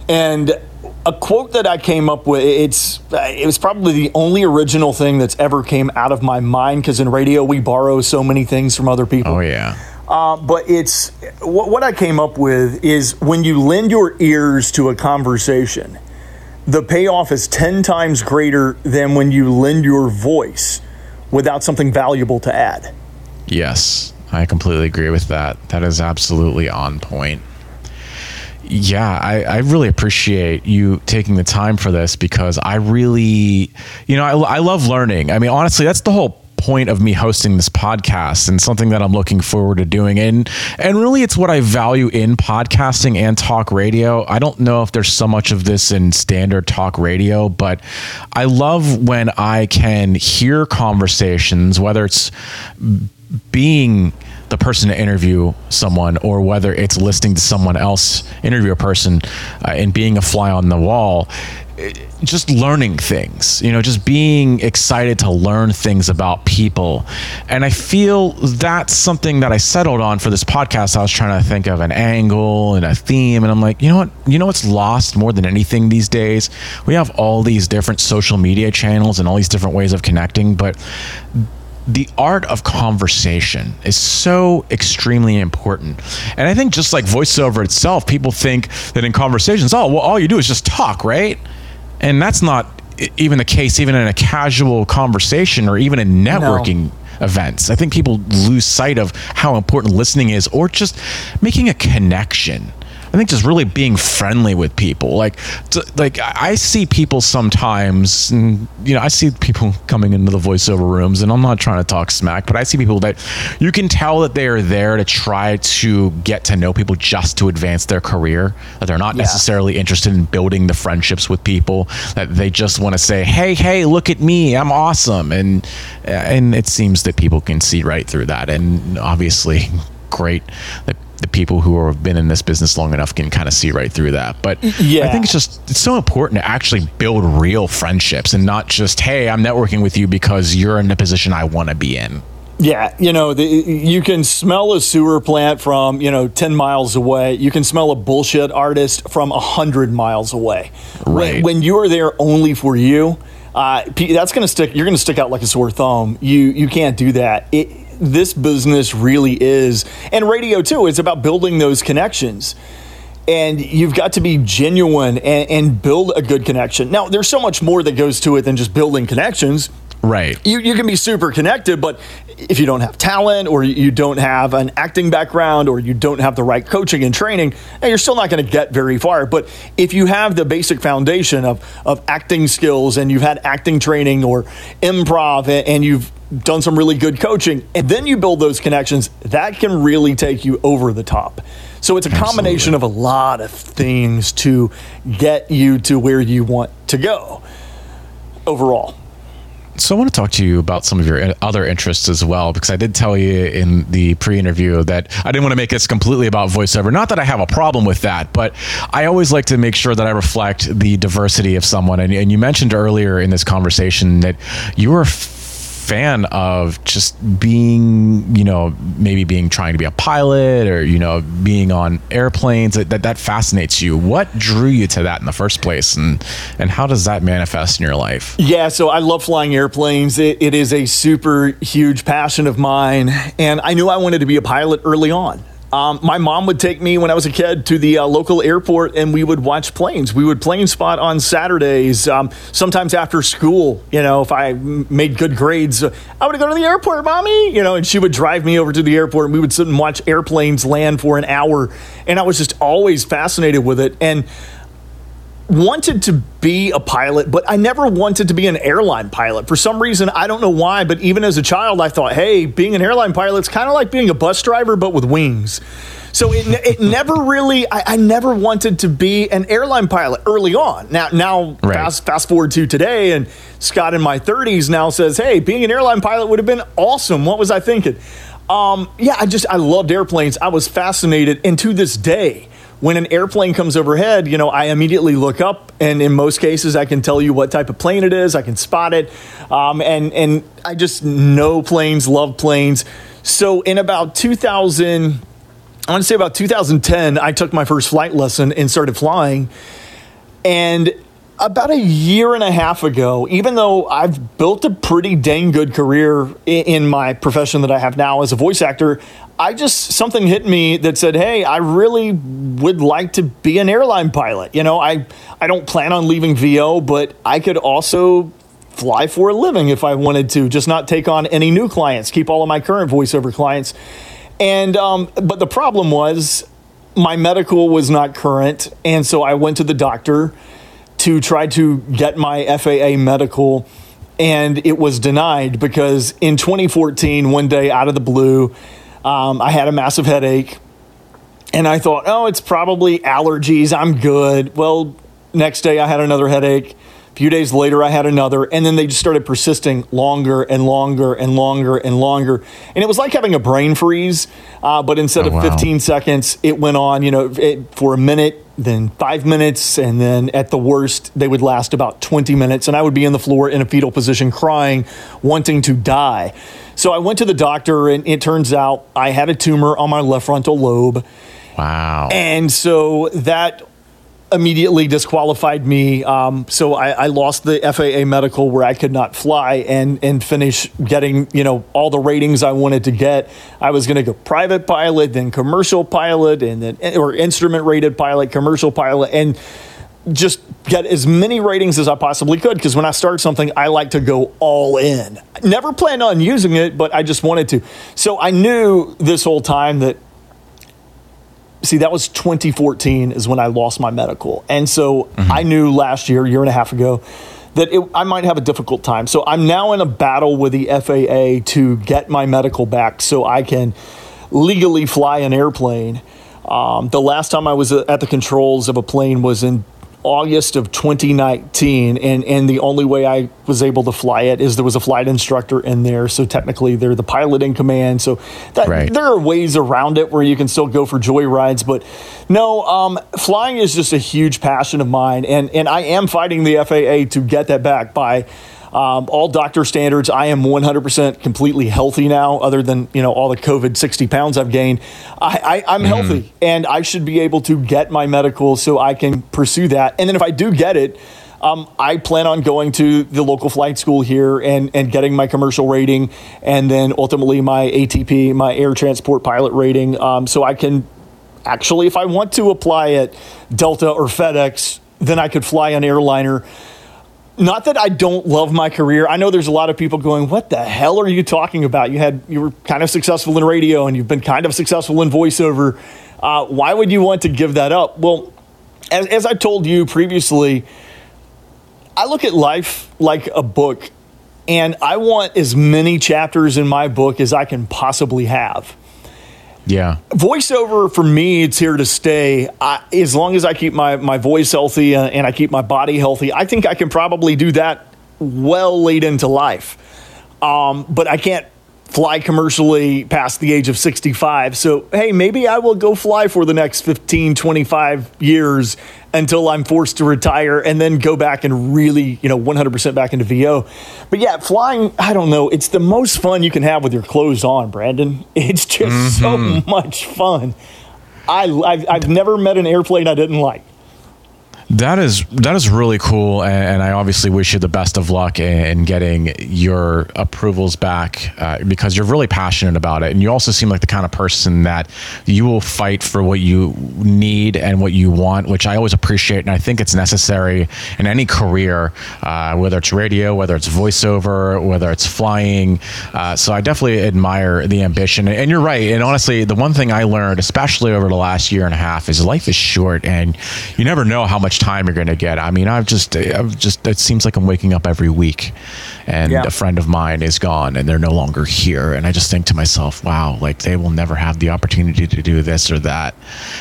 And a quote that I came up with, it's it was probably the only original thing that's ever came out of my mind because in radio we borrow so many things from other people. Oh, yeah. Uh, but it's what, what I came up with is when you lend your ears to a conversation, the payoff is 10 times greater than when you lend your voice without something valuable to add. Yes, I completely agree with that. That is absolutely on point. Yeah, I, I really appreciate you taking the time for this because I really, you know, I, I love learning. I mean, honestly, that's the whole point of me hosting this podcast and something that I'm looking forward to doing. And and really it's what I value in podcasting and talk radio. I don't know if there's so much of this in standard talk radio, but I love when I can hear conversations, whether it's being the person to interview someone or whether it's listening to someone else interview a person uh, and being a fly on the wall eh, just learning things you know just being excited to learn things about people. And i feel that's something that i settled on for this podcast. I was trying to think of an angle and a theme and i'm like you know what? You know what's lost more than anything these days? We have all these different social media channels and all these different ways of connecting but the art of conversation is so extremely important. And I think just like voiceover itself, people think that in conversations, oh, well, all you do is just talk, right? And that's not even the case, even in a casual conversation or even in networking events. I think people lose sight of how important listening is or just making a connection. I think just really being friendly with people. Like, like I see people sometimes, and, you know, I see people coming into the voiceover rooms, and I'm not trying to talk smack, but I see people that you can tell that they are there to try to get to know people just to advance their career. That they're not Yeah. necessarily interested in building the friendships with people. That they just want to say, "Hey, hey, look at me, I'm awesome," and and it seems that people can see right through that. And obviously, great the people who have been in this business long enough can kind of see right through that. But yeah. I think it's just it's so important to actually build real friendships and not just hey, I'm networking with you because you're in the position I want to be in. Yeah, you know, the, you can smell a sewer plant from, you know, 10 miles away. You can smell a bullshit artist from 100 miles away. Right. When, when you are there only for you, uh, that's going to stick, you're going to stick out like a sore thumb. You, you can't do that. It, this business really is, and radio too, it's about building those connections. And you've got to be genuine and, and build a good connection. Now, there's so much more that goes to it than just building connections Right. you, you can be super connected, but if you don't have talent or you don't have an acting background or you don't have the right coaching and training, eh, you're still not going to get very far. But if you have the basic foundation of, of acting skills and you've had acting training or improv and, and you've done some really good coaching, and then you build those connections, that can really take you over the top. So it's a combination of a lot of things to get you to where you want to go overall. So I want to talk to you about some of your uh, other interests as well, because I did tell you in the pre-interview that I didn't want to make this completely about voiceover. Not that I have a problem with that, but I always like to make sure that I reflect the diversity of someone. And, and you mentioned earlier in this conversation that you were fan of just being, you know, maybe being trying to be a pilot or, you know, being on airplanes that, that, that fascinates you. What drew you to that in the first place? And, and how does that manifest in your life? Yeah, so I love flying airplanes. It, it is a super huge passion of mine. And I knew I wanted to be a pilot early on. Um, my mom would take me when I was a kid to the uh, local airport and we would watch planes. We would plane spot on Saturdays, um, sometimes after school. You know, if I made good grades, I would go to the airport, mommy, you know, and she would drive me over to the airport and we would sit and watch airplanes land for an hour. And I was just always fascinated with it. And wanted to be a pilot, but I never wanted to be an airline pilot. For some reason, I don't know why, but even as a child, I thought, hey, being an airline pilot is kind of like being a bus driver, but with wings. So it, it never really, I, I, never wanted to be an airline pilot early on. Now, now right. fast, fast forward to today, and Scott in my 30s now says, hey, being an airline pilot would have been awesome. What was I thinking? Um, yeah, I just, I loved airplanes. I was fascinated. And to this day, when an airplane comes overhead, you know, I immediately look up, and in most cases, I can tell you what type of plane it is. I can spot it, um, and and I just know planes, love planes. So in about 2000, I want to say about 2010, I took my first flight lesson and started flying, and about a year and a half ago, even though I've built a pretty dang good career in my profession that I have now as a voice actor, I just something hit me that said, "Hey, I really would like to be an airline pilot." You know, I I don't plan on leaving VO, but I could also fly for a living if I wanted to, just not take on any new clients, keep all of my current voiceover clients. And um, but the problem was my medical was not current, and so I went to the doctor to try to get my FAA medical, and it was denied because in 2014, one day out of the blue, um, I had a massive headache. And I thought, oh, it's probably allergies. I'm good. Well, next day I had another headache A few days later, I had another, and then they just started persisting longer and longer and longer and longer. And it was like having a brain freeze, uh, but instead oh, of 15 seconds, it went on, you know, it, for a minute, then five minutes, and then at the worst, they would last about 20 minutes. And I would be in the floor in a fetal position, crying, wanting to die. So I went to the doctor, and it turns out I had a tumor on my left frontal lobe. Wow. And so that immediately disqualified me. Um, so I, I, lost the FAA medical where I could not fly and and finish getting you know all the ratings I wanted to get. I was going to go private pilot, then commercial pilot, and then or instrument rated pilot, commercial pilot, and just get as many ratings as I possibly could because when I start something, I like to go all in. Never planned on using it, but I just wanted to. So I knew this whole time that see that was 2014 is when I lost my medical, and so mm-hmm. I knew last year, year and a half ago, that it, I might have a difficult time. So I'm now in a battle with the FAA to get my medical back so I can legally fly an airplane. Um, the last time I was at the controls of a plane was in August of 2019, and and the only way I was able to fly it is there was a flight instructor in there, so technically they're the pilot in command. So that, right. there are ways around it where you can still go for joy rides, but no, um, flying is just a huge passion of mine, and and I am fighting the FAA to get that back by um, all doctor standards. I am 100% completely healthy now, other than you know all the COVID 60 pounds I've gained. I, I, am mm-hmm. healthy, and I should be able to get my medical so I can pursue that. And then if I do get it. Um, I plan on going to the local flight school here and, and getting my commercial rating and then ultimately my ATP, my air transport pilot rating. Um, so I can actually, if I want to apply at Delta or FedEx, then I could fly an airliner not that I don't love my career. I know there's a lot of people going, "What the hell are you talking about? You had you were kind of successful in radio and you've been kind of successful in voiceover. Uh, why would you want to give that up?" Well, as, as I told you previously, I look at life like a book, and I want as many chapters in my book as I can possibly have. Yeah. Voiceover for me, it's here to stay. I, as long as I keep my, my voice healthy uh, and I keep my body healthy, I think I can probably do that well late into life. Um, but I can't fly commercially past the age of 65. So, hey, maybe I will go fly for the next 15, 25 years until I'm forced to retire and then go back and really, you know, 100% back into VO. But yeah, flying, I don't know, it's the most fun you can have with your clothes on, Brandon. It's just mm-hmm. so much fun. I, I've, I've never met an airplane I didn't like. That is that is really cool, and, I obviously wish you the best of luck in, getting your approvals back uh, because you're really passionate about it, and you also seem like the kind of person that you will fight for what you need and what you want, which I always appreciate, and I think it's necessary in any career, uh, whether it's radio, whether it's voiceover, whether it's flying. Uh, so I definitely admire the ambition, and you're right. And honestly, the one thing I learned, especially over the last year and a half, is life is short, and you never know how much time you're going to get. I mean, I've just, I've just, it seems like I'm waking up every week and yeah. a friend of mine is gone and they're no longer here. And I just think to myself, wow, like they will never have the opportunity to do this or that.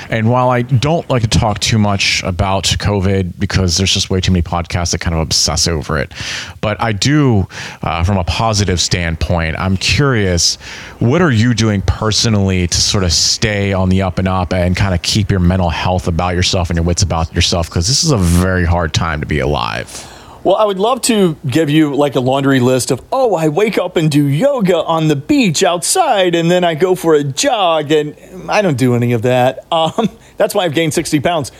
And while I don't like to talk too much about COVID because there's just way too many podcasts that kind of obsess over it, but I do, uh, from a positive standpoint, I'm curious, what are you doing personally to sort of stay on the up and up and kind of keep your mental health about yourself and your wits about yourself? Because this is a very hard time to be alive. Well, I would love to give you like a laundry list of, oh, I wake up and do yoga on the beach outside, and then I go for a jog, and I don't do any of that. Um, that's why I've gained 60 pounds.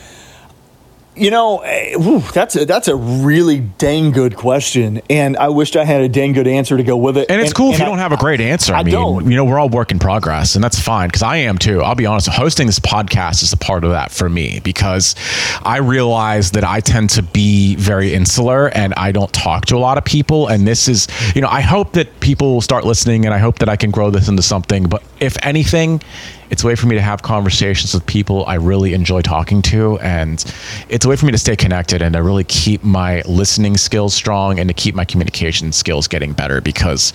You know, eh, whew, that's a, that's a really dang good question, and I wished I had a dang good answer to go with it. And it's and, cool and if you I, don't have a great answer. I, I mean, don't. you know, we're all work in progress, and that's fine because I am too. I'll be honest. Hosting this podcast is a part of that for me because I realize that I tend to be very insular and I don't talk to a lot of people. And this is, you know, I hope that people will start listening, and I hope that I can grow this into something. But if anything, it's a way for me to have conversations with people I really enjoy talking to. And it's a way for me to stay connected and to really keep my listening skills strong and to keep my communication skills getting better because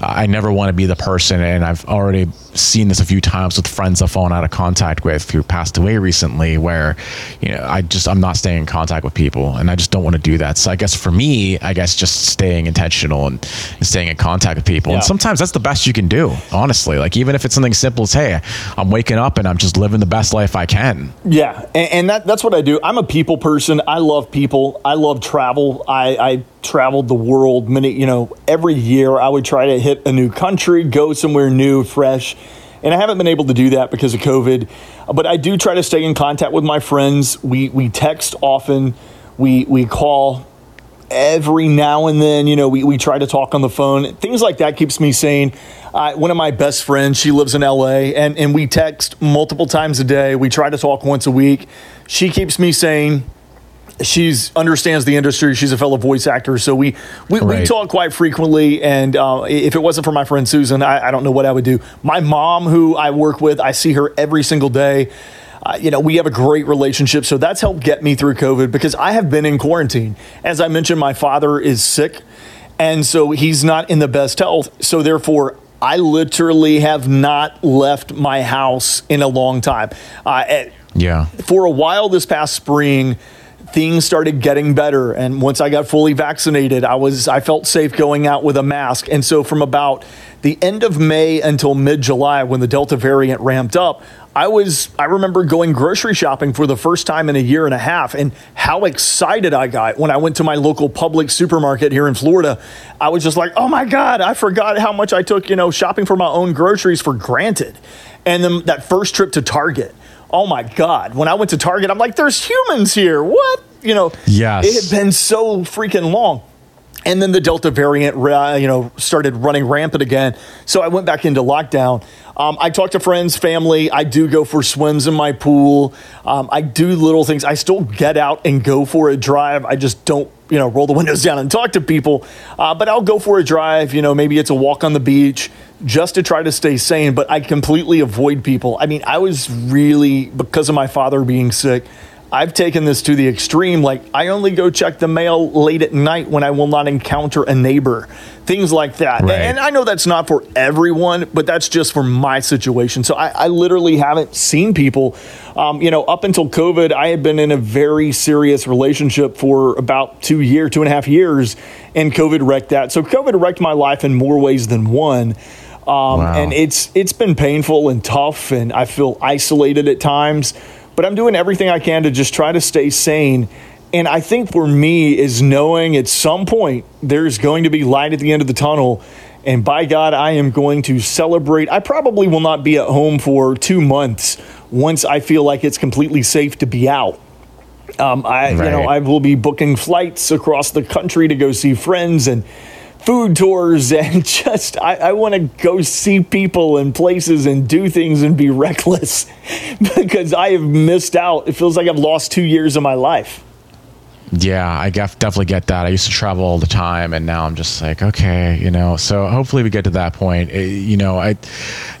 uh, I never want to be the person. And I've already seen this a few times with friends I've fallen out of contact with who passed away recently where, you know, I just, I'm not staying in contact with people and I just don't want to do that. So I guess for me, I guess just staying intentional and, and staying in contact with people. Yeah. And sometimes that's the best you can do, honestly. Like even if it's something simple as, hey, I'm waking up and I'm just living the best life I can. Yeah, and, and that, that's what I do. I'm a people person. I love people. I love travel. I, I traveled the world many, you know, every year I would try to hit a new country, go somewhere new, fresh. And I haven't been able to do that because of COVID. But I do try to stay in contact with my friends. We we text often. We we call every now and then, you know, we, we try to talk on the phone. Things like that keeps me sane. Uh, one of my best friends, she lives in LA, and, and we text multiple times a day. We try to talk once a week. She keeps me sane. She's understands the industry. She's a fellow voice actor, so we we, right. we talk quite frequently. And uh, if it wasn't for my friend Susan, I, I don't know what I would do. My mom, who I work with, I see her every single day. Uh, you know, we have a great relationship. So that's helped get me through COVID because I have been in quarantine. As I mentioned, my father is sick. And so he's not in the best health. So therefore, I literally have not left my house in a long time. Uh, eh, yeah. For a while this past spring, things started getting better and once i got fully vaccinated i was i felt safe going out with a mask and so from about the end of may until mid-july when the delta variant ramped up I was I remember going grocery shopping for the first time in a year and a half and how excited I got when I went to my local public supermarket here in Florida. I was just like, "Oh my god, I forgot how much I took, you know, shopping for my own groceries for granted." And then that first trip to Target. Oh my god, when I went to Target, I'm like, "There's humans here." What? You know, yes. it had been so freaking long. And then the Delta variant, you know, started running rampant again. So I went back into lockdown. Um, I talk to friends, family. I do go for swims in my pool. Um, I do little things. I still get out and go for a drive. I just don't, you know, roll the windows down and talk to people. Uh, but I'll go for a drive. You know, maybe it's a walk on the beach just to try to stay sane. But I completely avoid people. I mean, I was really because of my father being sick. I've taken this to the extreme. Like, I only go check the mail late at night when I will not encounter a neighbor, things like that. Right. And I know that's not for everyone, but that's just for my situation. So I, I literally haven't seen people. Um, you know, up until COVID, I had been in a very serious relationship for about two year, two and a half years, and COVID wrecked that. So COVID wrecked my life in more ways than one. Um, Wow. And it's it's been painful and tough, and I feel isolated at times. But I'm doing everything I can to just try to stay sane. And I think for me is knowing at some point there's going to be light at the end of the tunnel. And by God, I am going to celebrate. I probably will not be at home for two months once I feel like it's completely safe to be out. Um, I, you know, I will be booking flights across the country to go see friends and food tours and just I, I want to go see people and places and do things and be reckless because I have missed out. It feels like I've lost two years of my life. Yeah, I gef- definitely get that. I used to travel all the time, and now I'm just like, okay, you know. So hopefully we get to that point. Uh, You know, I,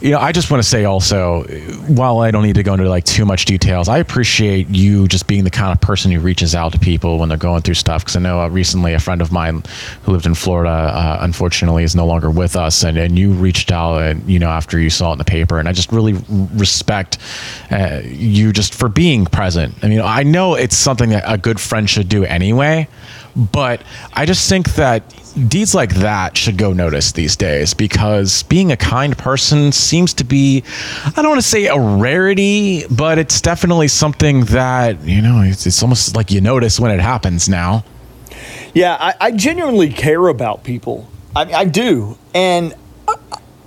you know, I just want to say also, while I don't need to go into like too much details, I appreciate you just being the kind of person who reaches out to people when they're going through stuff. Because I know uh, recently a friend of mine who lived in Florida, uh, unfortunately, is no longer with us, and and you reached out, and you know, after you saw it in the paper, and I just really respect uh, you just for being present. I mean, I know it's something that a good friend should do anyway, but I just think that deeds like that should go noticed these days because being a kind person seems to be, I don't want to say a rarity, but it's definitely something that, you know, it's, it's almost like you notice when it happens now. Yeah, I, I genuinely care about people. I, I do, and I,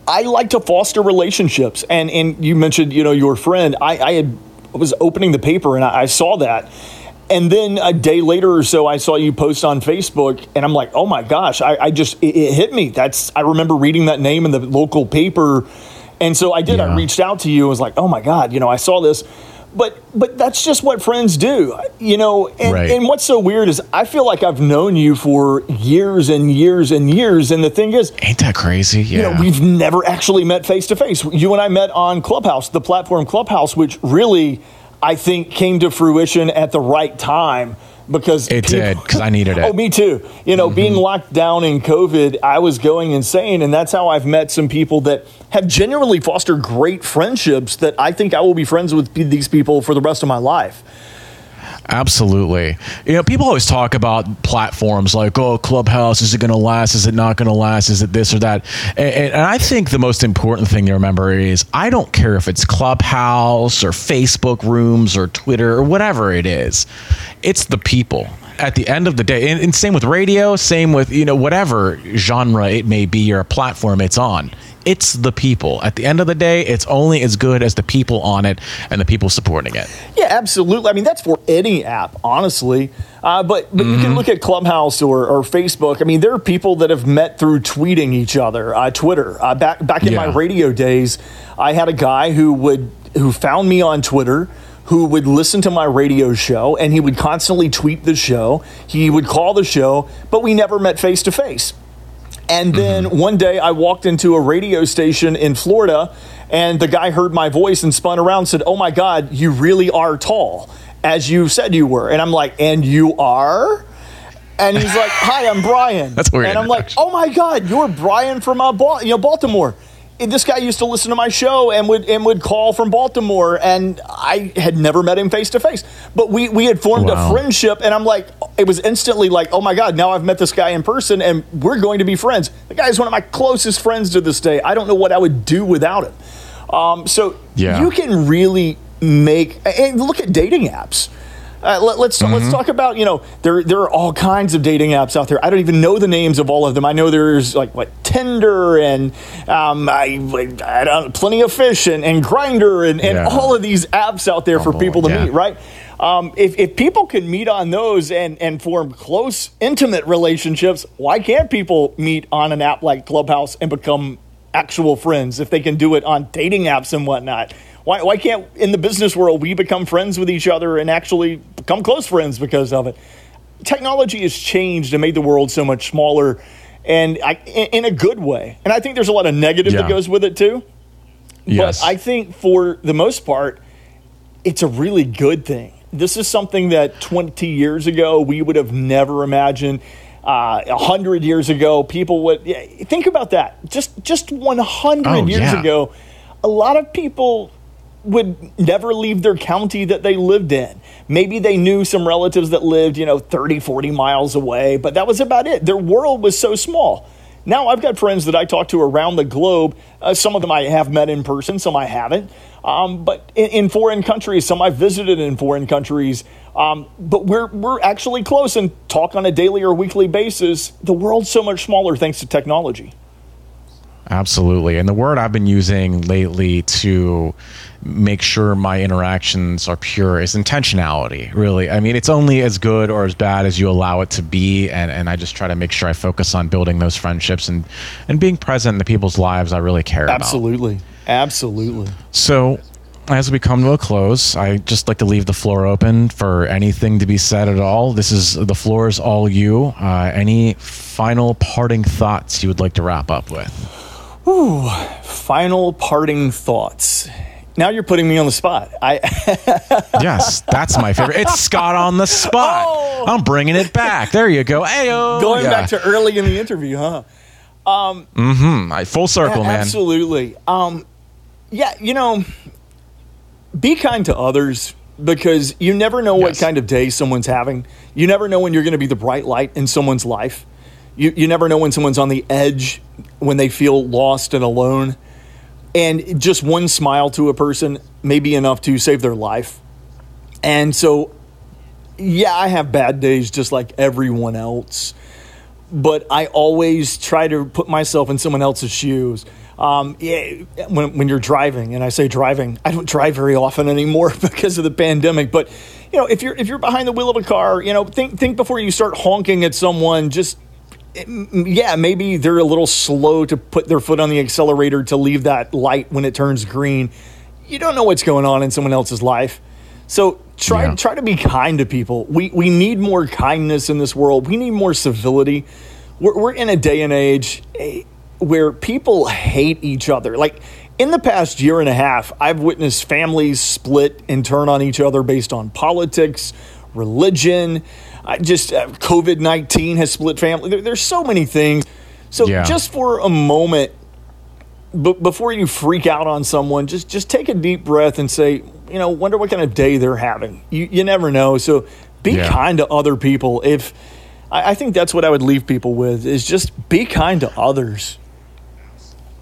I like to foster relationships. And and you mentioned, you know, your friend. I, I had was opening the paper and I, I saw that, and then a day later or so, I saw you post on Facebook, and I'm like, oh my gosh! I, I just it, it hit me. That's I remember reading that name in the local paper, and so I did. I reached out to you. and was like, oh my god, you know, I saw this. But but that's just what friends do, you know. And, Right. and what's so weird is I feel like I've known you for years and years and years. And the thing is, Ain't that crazy? Yeah. you know, we've never actually met face to face. You and I met on Clubhouse, the platform Clubhouse, which really I think came to fruition at the right time because It people- did, 'cause I needed oh, it. Oh, me too. You know, being mm-hmm. locked down in COVID, I was going insane, and that's how I've met some people that have genuinely fostered great friendships. That I think I will be friends with these people for the rest of my life. Absolutely. You know, people always talk about platforms like, oh, Clubhouse, is it going to last? Is it not going to last? Is it this or that? And, and I think the most important thing to remember is I don't care if it's Clubhouse or Facebook rooms or Twitter or whatever it is, it's the people. At the end of the day, and, and same with radio, same with, you know, whatever genre it may be or a platform it's on. It's the people. At the end of the day, it's only as good as the people on it and the people supporting it. Yeah, absolutely. I mean, that's for any app, honestly. Uh, but but you can look at Clubhouse or, or Facebook. I mean, there are people that have met through tweeting each other, uh, Twitter. Uh, back back in my radio days, I had a guy who would who found me on Twitter. Who would listen to my radio show and he would constantly tweet the show. He would call the show, but we never met face to face. And then one day I walked into a radio station in Florida and the guy heard my voice and spun around and said, Oh my God, you really are tall, as you said you were. And I'm like, And you are? And he's like, Hi, I'm Brian. That's weird And I'm like. Oh my God, you're Brian from uh, Bal- you know, Baltimore. This guy used to listen to my show and would and would call from Baltimore, and I had never met him face to face. But we we had formed Wow. a friendship, and I'm like, it was instantly like, oh my god, now I've met this guy in person, and we're going to be friends. The guy is one of my closest friends to this day. I don't know what I would do without him. Um, so Yeah. you can really make and look at dating apps. Uh, let, let's Mm-hmm. let's talk about you know there there are all kinds of dating apps out there. I don't even know the names of all of them. I know there's like what Tinder and um, I, I don't plenty of fish and, and Grindr and, and Yeah. all of these apps out there for Bumble, people to yeah. meet. Right? Um, if if people can meet on those and and form close intimate relationships, why can't people meet on an app like Clubhouse and become actual friends if they can do it on dating apps and whatnot? Why, why can't in the business world we become friends with each other and actually become close friends because of it? Technology has changed and made the world so much smaller, and I, in, in a good way. And I think there's a lot of negative that goes with it too. Yes. But I think for the most part, it's a really good thing. This is something that 20 years ago we would have never imagined. Uh, a hundred years ago, people would yeah, think about that. Just just 100 Oh, years yeah. ago, a lot of people would never leave their county that they lived in. Maybe they knew some relatives that lived, you know, 30, 40 miles away, but that was about it. Their world was so small. Now I've got friends that I talk to around the globe. Uh, some of them I have met in person, some I haven't. Um, but in, in foreign countries, some I've visited in foreign countries. Um, but we're we're actually close and talk on a daily or weekly basis. The world's so much smaller thanks to technology. Absolutely. And the word I've been using lately to make sure my interactions are pure is intentionality, really. I mean, it's only as good or as bad as you allow it to be. And, and I just try to make sure I focus on building those friendships and, and being present in the people's lives I really care about. Absolutely, absolutely. So, as we come to a close, I just like to leave the floor open for anything to be said at all. This is the floor is all you. Uh, any final parting thoughts you would like to wrap up with? Final parting thoughts. Now you're putting me on the spot. I Yes, that's my favorite. It's Scott on the spot. Oh. I'm bringing it back. There you go. Ayo. going Yeah. back to early in the interview, huh? Mm, I- full circle, man. Absolutely. Um, yeah, you know, be kind to others because you never know what kind of day someone's having. You never know when you're going to be the bright light in someone's life. You, you never know when someone's on the edge, when they feel lost and alone. And just one smile to a person may be enough to save their life. And so, yeah, I have bad days just like everyone else but I always try to put myself in someone else's shoes. Um, yeah, when, when you're driving, and I say driving, I don't drive very often anymore because of the pandemic. But you know, if you're if you're behind the wheel of a car, you know, think think before you start honking at someone. Just yeah, maybe they're a little slow to put their foot on the accelerator to leave that light when it turns green. You don't know what's going on in someone else's life. So try Yeah. try to be kind to people. We we need more kindness in this world. We need more civility. We're, we're in a day and age eh, where people hate each other. Like in the past year and a half, I've witnessed families split and turn on each other based on politics, religion. I just uh, COVID nineteen has split family. There, there's so many things. So Yeah. just for a moment, but before you freak out on someone, just just take a deep breath and say, you know, wonder what kind of day they're having. You you never know. So be Yeah. kind to other people. If I, I think that's what I would leave people with is just be kind to others.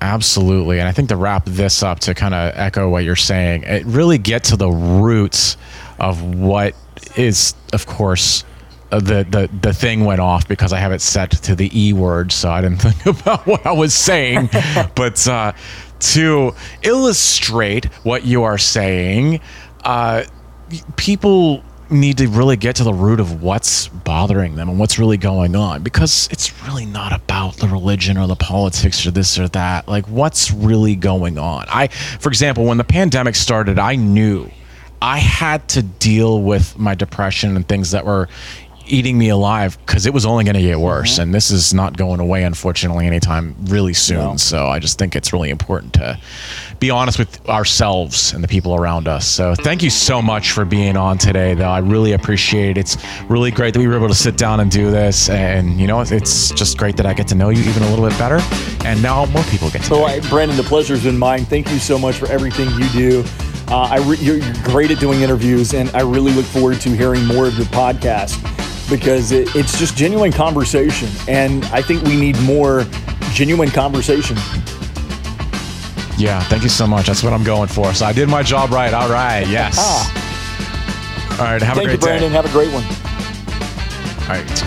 Absolutely. And I think to wrap this up, to kind of echo what you're saying, it really get to the roots of what is, of course, the, the the thing went off because I have it set to the E word, so I didn't think about what I was saying. but uh, to illustrate what you are saying, uh, people need to really get to the root of what's bothering them and what's really going on because it's really not about the religion or the politics or this or that like what's really going on i for example when the pandemic started i knew i had to deal with my depression and things that were eating me alive because it was only going to get worse and this is not going away unfortunately anytime really soon No. so i just think it's really important to be honest with ourselves and the people around us so thank you so much for being on today though i really appreciate it it's really great that we were able to sit down and do this and you know it's just great that i get to know you even a little bit better and now more people get to know So, you. I, Brandon, the pleasure's been mine. Thank you so much for everything you do. Uh, I re- you're great at doing interviews, and I really look forward to hearing more of your podcast because it, it's just genuine conversation, and I think we need more genuine conversation. yeah thank you so much that's what i'm going for so i did my job right all right yes Ah. all right have Thank a you, great day Brandon. Have a great one. all right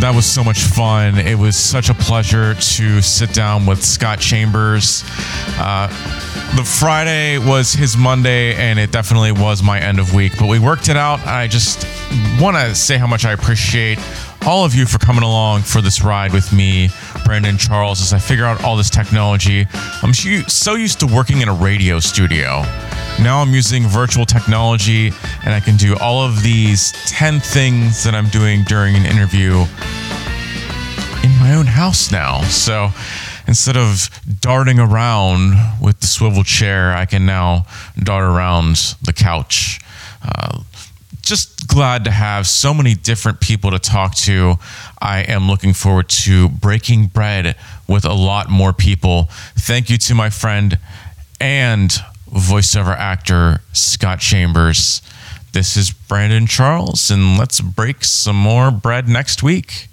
That was so much fun. It was such a pleasure to sit down with Scott Chambers. Uh, the Friday was his Monday, and it definitely was my end of week, but we worked it out. I just want to say how much I appreciate all of you for coming along for this ride with me, Brandon Charles, as I figure out all this technology. I'm so- used to working in a radio studio. Now I'm using virtual technology and I can do all of these 10 things that I'm doing during an interview in my own house now. So, instead of darting around with the swivel chair, I can now dart around the couch. Uh, just glad to have so many different people to talk to. I am looking forward to breaking bread with a lot more people. Thank you to my friend and voiceover actor Scott Chambers. This is Brandon Charles, and let's break some more bread next week.